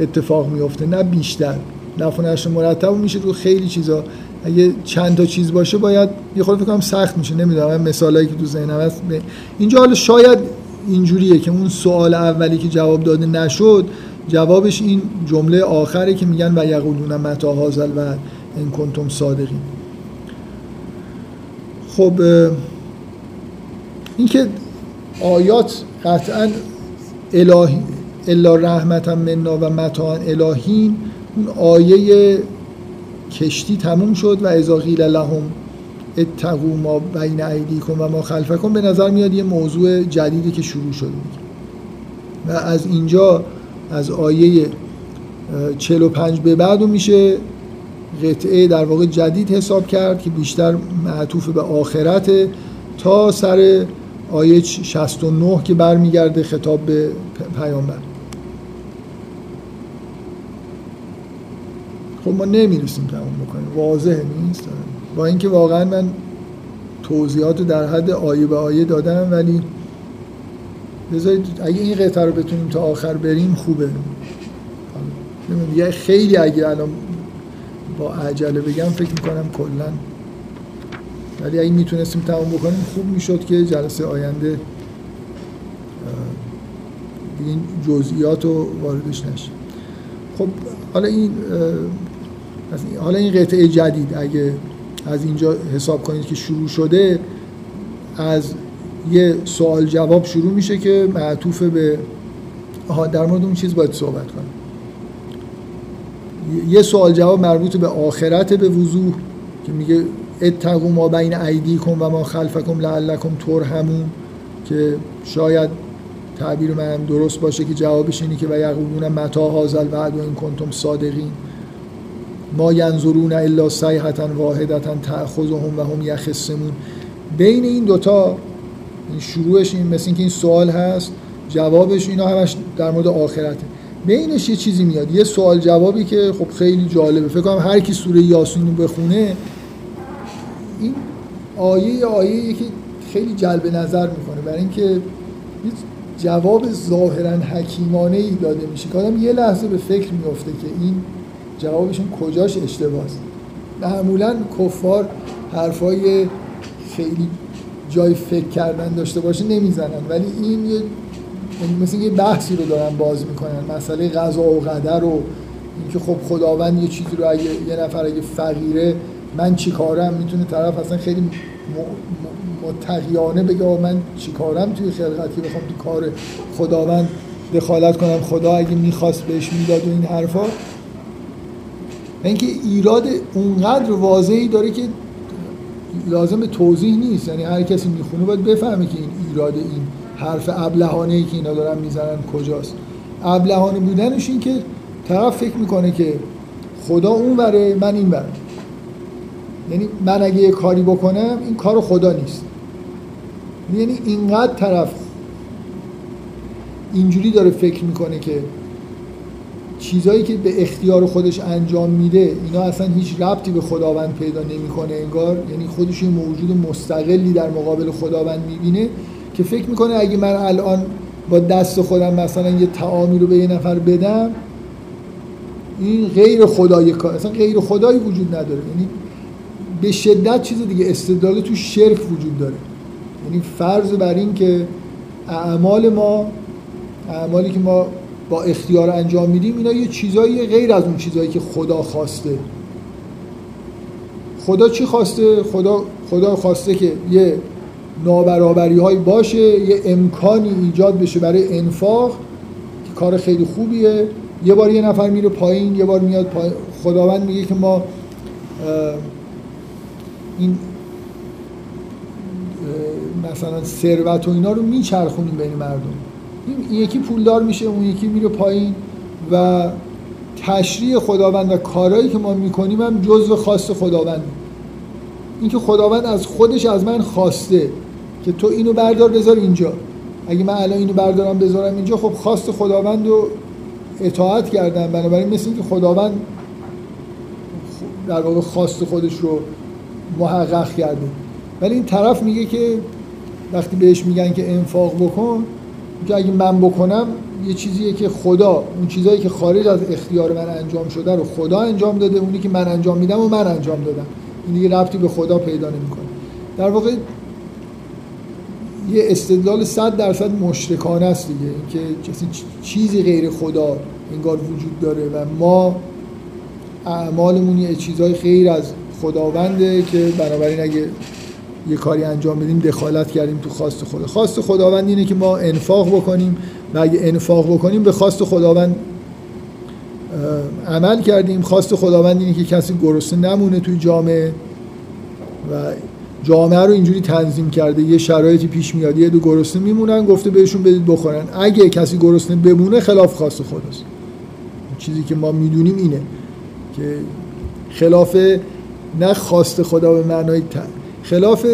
اتفاق میفته نه بیشتر. لف و نشر مرتب میشه رو خیلی چیزا. اگه چند تا چیز باشه باید یه خورده فکر کنم سخت میشه. نمی‌دونم مثالایی که تو ذهنم هست. اینجا حالا شاید اینجوریه که اون سوال اولی که جواب داده نشد جوابش این جمله آخره که میگن و یقولون متا هازل و این کنتم صادقین. خب اینکه آیات قطعا الهی الا رحمتا منا و متاعا الهین اون آیه کشتی تموم شد و اذا قیل لهم اتقوا ما بین ایدیکم و ما خلفکم به نظر میاد یه موضوع جدیدی که شروع شده. و از اینجا از آیه 45 به بعد و میشه قطعه در واقع جدید حساب کرد که بیشتر معطوف به آخرته تا سر آیه 69 که برمیگرده خطاب به پیامبر. خب ما نمی‌رسیم تمام بکنیم. واضح نیست؟ با اینکه واقعا من توضیحات در حد آیه به آیه دادم ولی بذارید اگه این قطعه رو بتونیم تا آخر بریم خوبه. یه خیلی اگه الان با عجله بگم فکر می‌کنم کلا. ولی اگه می‌تونستیم تمام بکنیم خوب می‌شد که جلسه آینده این جزئیات رو واردش نشه. خب حالا این حالا این قطعه جدید اگه از اینجا حساب کنید که شروع شده از یه سوال جواب شروع میشه که معطوف به آها در مورد اون چیز باید صحبت کنم. یه سوال جواب مربوط به آخرت به وضوح که میگه اتقوا ما بین ایدیکم و ما خلفکم لعلکم ترحمون که شاید تعبیر من درست باشه که جوابش اینه که و یقولون متا هازل و این کنتم صادقین. ما ینظرون الا صیحتا واحدتا تأخذهم و هم یخصمون. بین این دوتا این شروعش این مثل اینکه این سوال هست جوابش اینا همش در مورد آخرته. بینش یه چیزی میاد. یه سوال جوابی که خب خیلی جالبه. فکر کنم هر کی سوره یاسین رو بخونه این آیه آیه که خیلی جلب نظر می‌کنه. برای اینکه جواب ظاهرا حکیمانه ای داده میشه. که آدم یه لحظه به فکر میفته که این جوابشون کجاش اشتباهه معمولا کفار حرفای خیلی جای فکر کردن داشته باشه نمی‌زنن. ولی این یه مثل یه بحثی رو دارن باز می‌کنن. مسئله غذا و قدر و اینکه خب خداوند یه چیزی رو اگه یه نفر اگه فقیره من چیکارم می‌تونه طرف اصلا خیلی متقیانه بگه من چیکارم توی خلقتی بخوام تو کار خداوند دخالت کنم؟ خدا اگه می‌خواست بهش می‌داد و این حرفا اینکه ایراد اونقدر واضحی داره که لازم به توضیح نیست. یعنی هر کسی می‌خونه باید بفهمه که این ایراد این حرف ابلهانه ای که اینا دارن می‌زنن کجاست. ابلهانه بودنش این که طرف فکر می‌کنه که خدا اون بره من این بره یعنی من اگه یه کاری بکنم این کار خدا نیست. یعنی اینقدر طرف اینجوری داره فکر می‌کنه که چیزایی که به اختیار خودش انجام میده اینا اصلا هیچ ربطی به خداوند پیدا نمی‌کنه انگار. یعنی خودش یه موجود مستقلی در مقابل خداوند می‌بینه که فکر می‌کنه اگه من الان با دست خودم مثلا یه تعامی رو به یه نفر بدم این غیر خدای کار اصلا غیر خدایی وجود نداره. یعنی به شدت چیز دیگه استدلال تو شرک وجود داره. یعنی فرض بر این که اعمال ما اعمالی که ما با اختیار انجام میدیم اینا یه چیزایی غیر از اون چیزایی که خدا خواسته. خدا چی خواسته؟ خدا خدا خواسته که یه نابرابری های باشه یه امکانی ایجاد بشه برای انفاق که کار خیلی خوبیه. یه بار یه نفر میره پایین یه بار میاد پایین. خداوند میگه که ما این مثلا ثروت و اینا رو میچرخونیم بین مردم. این یکی پولدار میشه اون یکی میره پایین و تشریع خداوند و کارهایی که ما می‌کنیم هم جزء خاص خداوند. اینکه خداوند از خودش از من خواسته که تو اینو بردار بذار اینجا. اگه من الان اینو بردارم بذارم اینجا خب خواست خداوند رو اطاعت کردم. بنابراین مثل اینکه خداوند در واقع خواست خودش رو محقق کرده. ولی این طرف میگه که وقتی بهش میگن که انفاق بکن که اگه من بکنم یه چیزیه که خدا اون چیزایی که خارج از اختیار من انجام شده رو خدا انجام داده اونی که من انجام میدم و من انجام دادم. این دیگه ربطی به خدا پیدا نمی‌کنه. در واقع یه استدلال صد درصد مشرکانه است دیگه. که چیزی غیر خدا انگار وجود داره و ما اعمالمون یه چیزهای خیر از خداونده که بنابراین اگه یه کاری انجام بدیم دخالت کردیم تو خواست خدا خواست خداوند اینه که ما انفاق بکنیم و اگه انفاق بکنیم به خواست خداوند عمل کردیم. خواست خداوند اینه که کسی گرسنه نمونه توی جامعه و جامعه رو اینجوری تنظیم کرده. یه شرایطی پیش میاد یه دو گرسنه میمونن گفته بهشون بدید بخورن. اگه کسی گرسنه بمونه خلاف خواست خداست. چیزی که ما می‌دونیم اینه که خلاف نه خواست خدا به معنای خلاف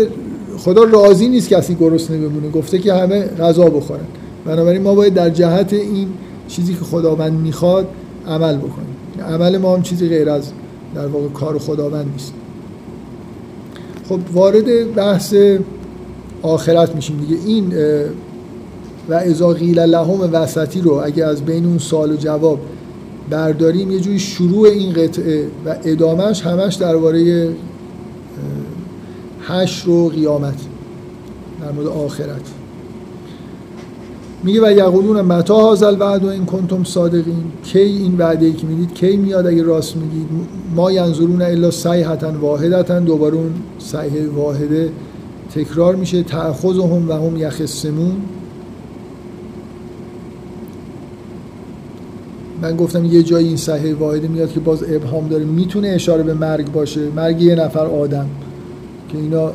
خدا راضی نیست کسی گرسنه بمونه. گفته که همه غذا بخورن. بنابراین ما باید در جهت این چیزی که خداوند می‌خواد عمل بکنیم. عمل ما هم چیزی غیر از در واقع کار خداوند نیست. خب وارد بحث آخرت میشیم دیگه. این و ازا قیل لهم وسطی رو اگه از بین اون سال و جواب برداریم یه جوری شروع این قطعه و ادامهش همش درباره حشر و قیامت در مورد آخرت. میگه و یقولون متا هازل وعد و این کنتم صادقین. کی این وعده ای که می‌دید کی میاد اگه راست میگید؟ ما ینظرون الا صیحتا واحدتا دوباره اون صیحه واحده تکرار میشه. تأخذهم و هم یخصمون. من گفتم یه جایی این صحیح واحده میاد که باز ابهام داره. می‌تونه اشاره به مرگ باشه. مرگ یه نفر آدم. که اینا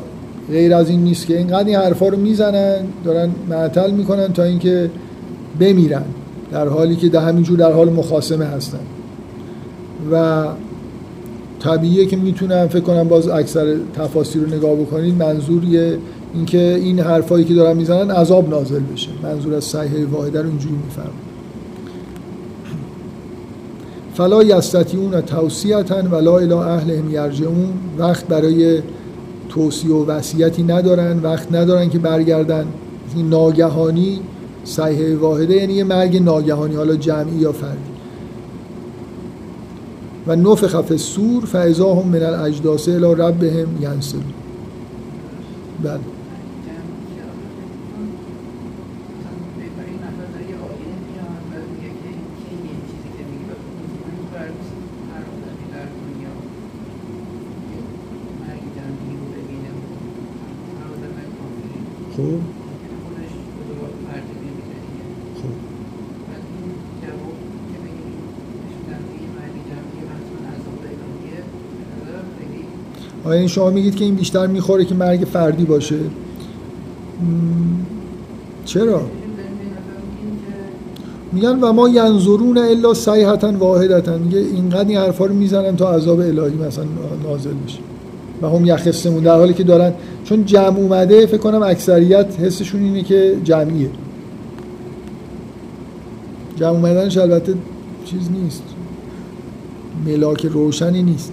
غیر از این نیست که اینقدر این حرفا رو می‌زنن دارن معطل می‌کنن تا اینکه بمیرن در حالی که در همینجور در حال مخاسمه هستن. و طبیعیه که می‌تونم فکر کنم باز اکثر تفاصیل رو نگاه بکنید منظور اینکه این حرفایی که دارن می‌زنن عذاب نازل بشه. منظور از صحیح واحده رو اینجوری میفهم فلا یستطیعون توصیتا ولا الی اهلهم یرجعون وقت برای توصیه و وصیتی ندارن وقت ندارن که برگردن. این ناگهانی صحیح واحده یعنی یه مرگ ناگهانی حالا جمعی یا فردی. و نفخ فی السور فاذا هم من الاجداث الى ربهم ینسلون بله. آیا این شما میگید که این بیشتر می‌خوره که مرگ فردی باشه؟ چرا؟ میگن و ما ینظرون الا صیحتا واحدتا میگه اینقدر این حرفا رو می‌زنن تا عذاب الهی مثلا نازل بشه. و هم یخصمون. در حالی که دارن چون جمع اومده فکر کنم اکثریت حسشون اینه که جمعیه. جمع اومدنش البته چیز نیست. ملاک روشنی نیست.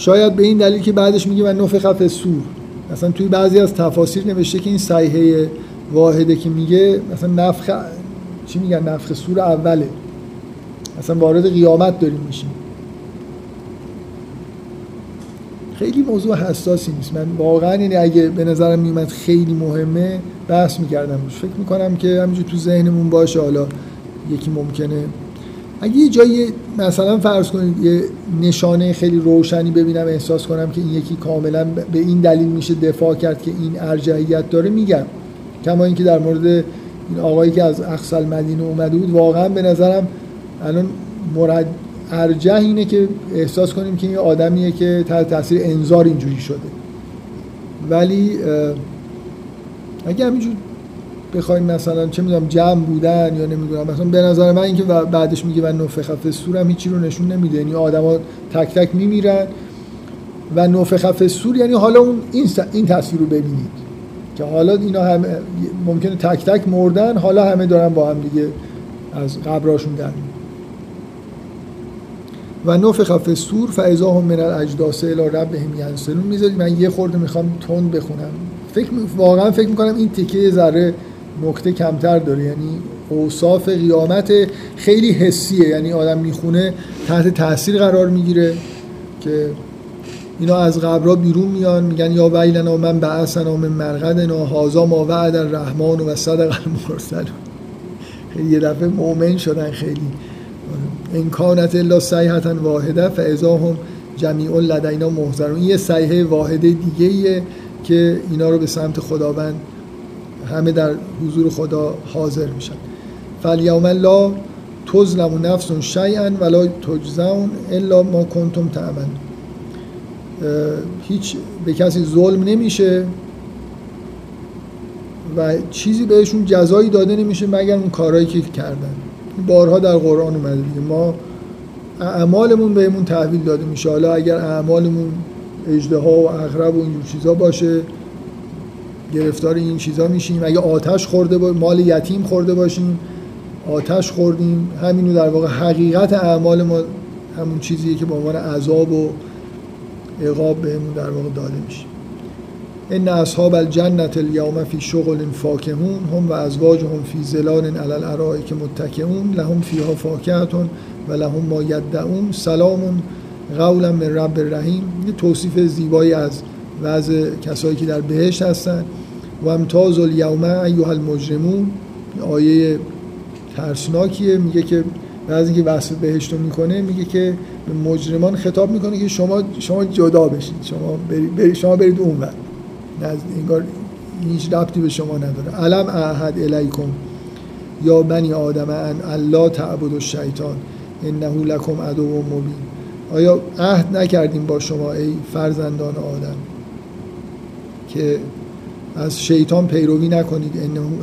شاید به این دلیل که بعدش میگه من فی سور مثلا توی بعضی از تفاسیر نوشته که این صحیحه واحده که میگه مثلا نفخ چی میگن؟ نفخ سور اوله. مثلا وارد قیامت داریم میشیم. خیلی موضوع حساسی نیست. من واقعا یعنی اگه به نظرم میومد خیلی مهمه بحث می‌کردم. فکر می‌کنم که همینجور تو ذهنمون باشه. حالا یکی ممکنه اگه یه جایی مثلا فرض کنید یه نشانه خیلی روشنی ببینم احساس کنم که این یکی کاملا به این دلیل میشه دفاع کرد که این ارجحیت داره میگم. کما اینکه در مورد این آقایی که از اقصال مدینه اومده بود واقعا به نظرم الان مرد ارجح اینه که احساس کنیم که این آدمیه که تحت تاثیر انذار اینجوری شده. ولی اگه همینجور بخوایم مثلا چه می‌دونم جمع بودن یا نمی‌دونم مثلا به نظر من اینکه بعدش میگه من نفخ فی سور هم هیچی رو نشون نمیده یعنی آدما تک تک میمیرن و نفخ فی سور یعنی حالا اون این این تصویر رو ببینید که حالا اینا هم ممکنه تک تک مردن حالا همه دارن با هم دیگه از قبراشون در و نفخ فی سور فاذا هم من الاجداث الی ربهم ینسلون می‌ذارید من یه خورده می‌خوام تند بخونم. فکر واقعا فکر می‌کنم این تیکه ذره نکته کمتر داره. یعنی اوصاف قیامت خیلی حسیه. یعنی آدم می‌خونه تحت تاثیر قرار می‌گیره که اینا از قبرا بیرون میان میگن یا ویلنا من بعثنا من مرقدنا هازا ما وعد الرحمن و صدق المرسلون. خیلی یه دفعه مؤمن شدن خیلی. ان کانت الا صیحه واحده فاذا هم جمیع لدینا محضرون. یه صیحه واحده دیگه ایه که اینا رو به سمت خداوند همه در حضور خدا حاضر میشن. فالیوم لا تظلم نفس شیئا ولا تجزون الا ما کنتم تعمل هیچ به کسی ظلم نمیشه و چیزی بهشون جزایی داده نمیشه مگر اون کارهایی که کردن. بارها در قرآن اومده دیگه. ما اعمالمون بهمون تحویل داده میشه. حالا اگر اعمالمون اجدها و اغرب و اینجور چیزا باشه گرفتار این چیزا میشیم. اگه آتش خورده با مال یتیم خورده باشیم آتش خوردیم. همینو در واقع حقیقت اعمال ما همون چیزیه که به عنوان عذاب و عقاب بهمون در واقع داده میشه. ان اصحاب الجنت الیوم فی شغل فاکهون هم و ازواجهم فی ظلال علی الارائک متکئون لهم فیها فاکهه و لهم ما یدعون. سلام قولا من رب الرحیم. یه توصیف زیبایی از وضع کسایی که در بهشت هستن. و امتاز الیوم ایها المجرمون. آیه ترسناکیه. میگه که بعضی که وصف بهشت رو می‌کنه میگه که مجرمان خطاب می‌کنه که شما شما جدا بشید شما برید, شما برید اون ور. انگار هیچ ربطی به شما نداره. علم احد الیکم یا بنی آدم ان الله تعبد الشیطان انه لکم عدو مبین. آیا عهد نکردیم با شما ای فرزندان آدم که از شیطان پیروی نکنید.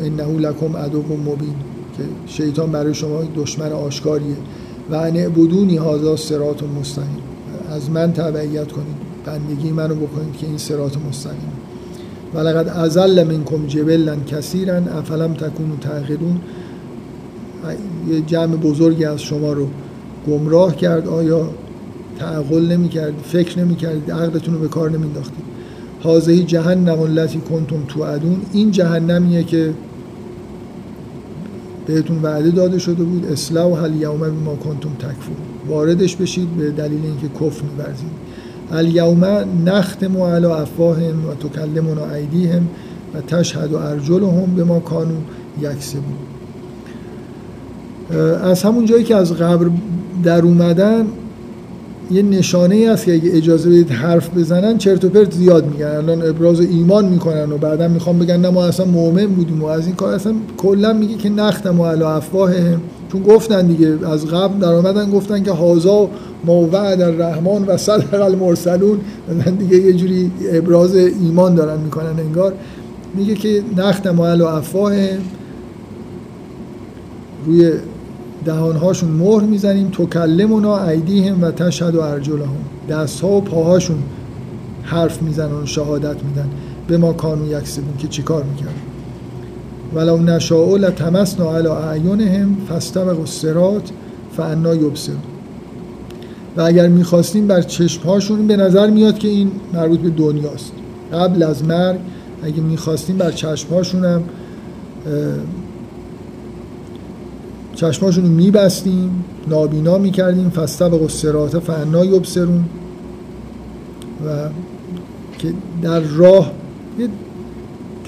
انه, لکم عدو مبین. که شیطان برای شما دشمن آشکاریه. و ان بدونی هازا سرات مستقیم. از من تبعیت کنید. بندگی منو بکنید که این سرات مستقیم. و لقد ازل منکم جبلا کثیرا افلم تکونوا تعقلون. یه جمع بزرگی از شما رو گمراه کرد. آیا تعقل نمی کرد فکر نمی کرد عقلتون رو به کار نمی داختید حاضهی جهنم التي کنتم توعدون. این جهنمیه که بهتون وعده داده شده بود. اصلاح هل یوم ما کنتم تکفور واردش بشید به دلیل اینکه کفر می‌ورزید. الیوم نختم علی افواههم و تکلمنا ایدیهم و تشهد ارجلهم به ما کانو یکسبون از همون جایی که از قبر در اومدن یه نشانه ای است که اگه اجازه بدید حرف بزنن چرت و پرت زیاد میگن. الان ابراز ایمان می‌کنن و بعدا می‌خوام بگن نه ما اصلا مؤمن بودیم و از این کار اصلا کلا میگه که نختم و علا افواههم چون گفتن دیگه از قبل در آمدن گفتن که هازا ما وعد الرحمن و صدق المرسلون. دیگه یه جوری ابراز ایمان دارن می‌کنن انگار. میگه که نختم و علا افواههم روی دهانهاشون مهر می‌زنیم تکلمونا ایدیهم و تشهد و ارجلهم. دست ها و پاهاشون حرف می‌زنن شهادت میدن. به ما کانو یکسبون که چیکار می‌کرد ولو نشاء لتمسنا علی اعینهم فاستبقوا الصراط فانا یبصرون. و اگر می‌خواستیم بر چشمهاشون به نظر میاد که این مربوط به دنیاست. قبل از مرگ اگه می‌خواستیم بر چشمهاشون هم چشماشون رو میبستیم نابینا می‌کردیم فستب قصرات فعنا یبسرون و که در راه یه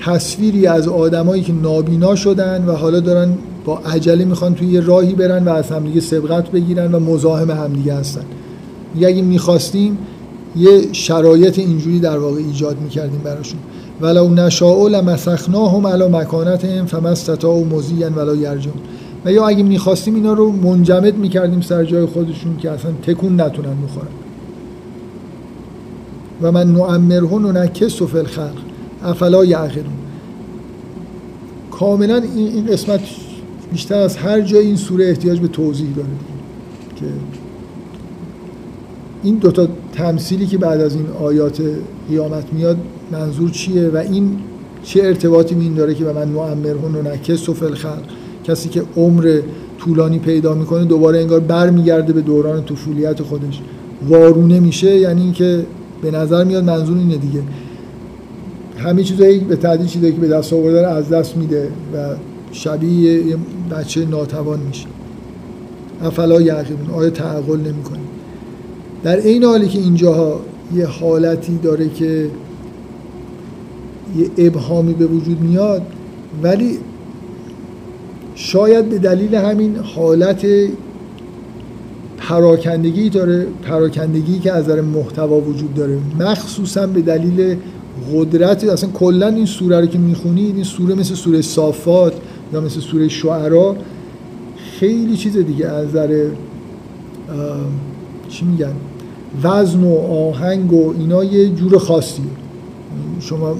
تصویری از آدمایی که نابینا شدن و حالا دارن با عجله می‌خوان توی یه راهی برن و از همدیگه سبقت بگیرن و مزاحم همدیگه هستن. اگه می‌خواستیم یه شرایط اینجوری در واقع ایجاد می‌کردیم براشون. ولو نشاء لمسخناهم علی مکانتهم فما استطاعوا مزیا ولا یرجون و یا اگه می‌خواستیم اینا رو منجمد می‌کردیم سر جای خودشون که اصلا تکون نتونن می‌خورن و من نعمره ننکس و الخلق. افلا یعقلون. کاملا این قسمت بیشتر از هر جای این سوره احتیاج به توضیح داره که این دوتا تمثیلی که بعد از این آیات قیامت میاد منظور چیه؟ و این چه ارتباطی می این داره که به من نعمره ننکس و الخلق؟ کسی که عمر طولانی پیدا می‌کنه دوباره انگار برمیگرده به دوران طفولیت خودش. وارونه میشه یعنی اینکه به نظر میاد منظور اینه دیگه. همه چیزایی به تعدیل چیزایی که به دست آورده از دست میده و شبیه یه بچه ناتوان میشه. افلا یعقلون آیا تعقل نمی‌کنه؟ در این حالی که اینجاها یه حالتی داره که یه ابهامی به وجود میاد ولی شاید به دلیل همین حالت پراکندگی داره پراکندگی که از نظر محتوا وجود داره. مخصوصا به دلیل قدرت اصلا کلا این سوره رو که می‌خونید این سوره مثل سوره صافات یا مثل سوره شعرا خیلی چیز دیگه از نظر چی میگن؟ وزن و آهنگ و اینا یه جور خاصی شما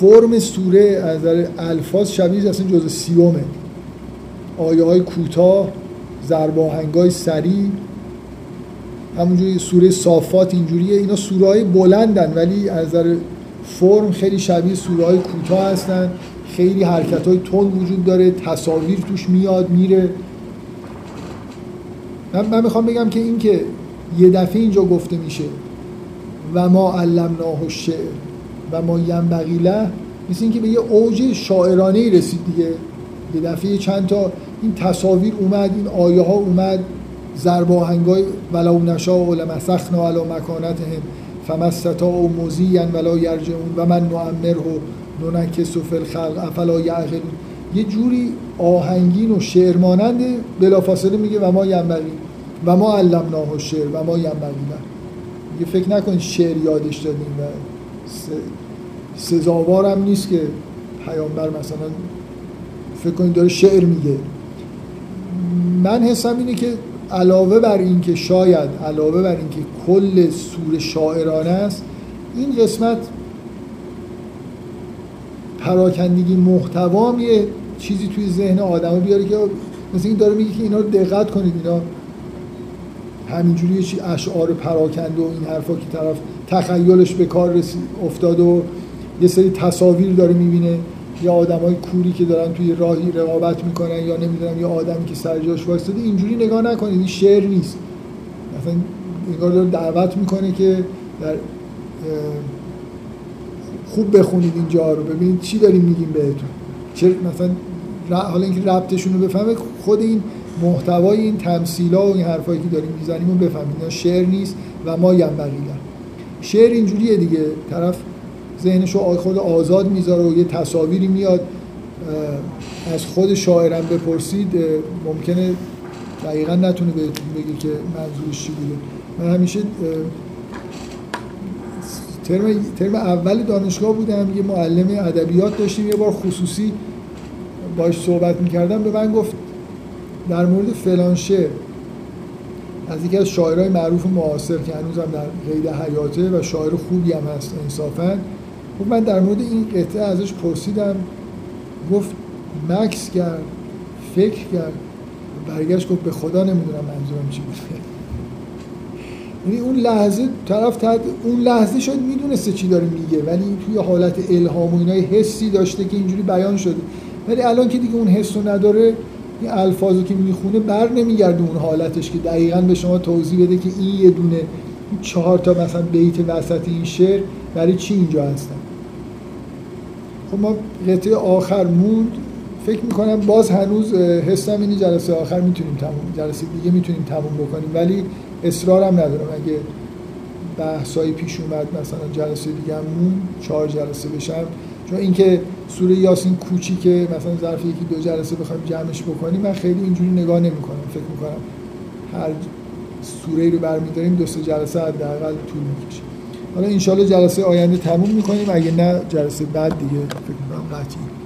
فرم سوره از نظر الفاظ شبیه اصلا جز سیومه. آیه های کوتاه ضرب های سریع همونجوری سوره صافات اینجوریه. اینا سوره های بلندن ولی از نظر فرم خیلی شبیه سوره های کوتاه هستن. خیلی حرکت های تند وجود داره تصاویر توش میاد میره. من, من می‌خوام بگم که این که یه دفعه اینجا گفته میشه و ما علمناه الشعر. و ما ینبغی له مثل اینکه به یه اوج شاعرانه ای رسید دیگه. یه دفعه چند تا این تصاویر اومد این آیه ها اومد. ضرب آهنگای ولو نشا و لمسخنا علی مکانتهم فما و مزیا ولا یرجعون و من نعمره ننکس فی الخلق افلا یعقلون. یه جوری آهنگین و شعر مانند بلافاصله میگه و ما ینبغی و ما علمناه شعر و ما ینبغی یه فکر نکنید شعر یادش دادیم. و سزاوار هم نیست که پیامبر مثلا فکر کنید داره شعر میگه. من حسم اینه که علاوه بر این که شاید علاوه بر این که کل سور شاعرانه است این قسمت پراکندگی محتوام یه چیزی توی ذهن آدم بیاره که مثل این داره میگه که اینا رو دقت کنید اینا همینجوری چی اشعار پراکنده و این حرفا که طرف تخیلش به کار افتاد و یه سری تصاویر داره می‌بینه. یا آدمای کوری که دارن توی راهی رقابت می‌کنن یا نمی‌دونم یا آدمی که سر جاش اینجوری نگاه نکنید این شعر نیست. مثلا نگاه داره دعوت می‌کنه که در خوب بخونید اینجا رو. ببینید چی داریم میگیم بهتون. چه مثلا حالا اینکه ربطشون رو بفهمه خود این محتوای این تمثیلا و این حرفایی که داریم می‌زنیم رو بفهمید. شعر نیست و ما ینبغی شعر اینجوریه دیگه. طرف ذهنش رو خود آزاد می‌ذاره و یه تصاویری میاد از خود شاعرم بپرسید ممکنه دقیقا نتونه بگه که منظورش چی بوده. من همیشه ترم, ترم اول دانشگاه بودم یه معلم ادبیات داشتیم یه بار خصوصی باش صحبت می‌کردم به من گفت در مورد فلان شعر از یکی از شاعرای معروف معاصر که هنوزم در قید حیاته و شاعر خوبی هم هست انصافا خب من در مورد این قطعه ازش پرسیدم. گفت مکس کرد فکر کرد برگشت گفت به خدا نمی‌دونم منظورم چی بود. یعنی اون لحظه طرف تد... اون لحظه شاید می‌دونسته چی داره میگه ولی توی حالت الهام و اینای حسی داشته که اینجوری بیان شده. ولی الان که دیگه اون حس رو نداره این که می‌خونه بر نمیگرده اون حالتش که دقیقا به شما توضیح بده که این یه دونه چهار تا مثلا بیت وسط این شعر برای چی اینجا هستن. خب ما قطعه آخر موند. فکر می‌کنم باز هنوز حسم اینی جلسه آخر می‌تونیم تموم جلسه دیگه می‌تونیم تموم بکنیم. ولی اصرارم ندارم. اگه بحثایی پیش اومد مثلا جلسه دیگه هم مون چهار جلسه بشم چون اینکه سوره یاسین کوچیکه مثلا ظرف یکی دو جلسه بخوایم جمعش بکنیم من خیلی اینجوری نگاه نمی‌کنم. فکر می‌کنم هر سوره رو برمیداریم دو سه جلسه حداقل طول می‌کشه. حالا انشالله جلسه آینده تموم می‌کنیم. اگه نه جلسه بعد دیگه فکر می‌کنم قطعی.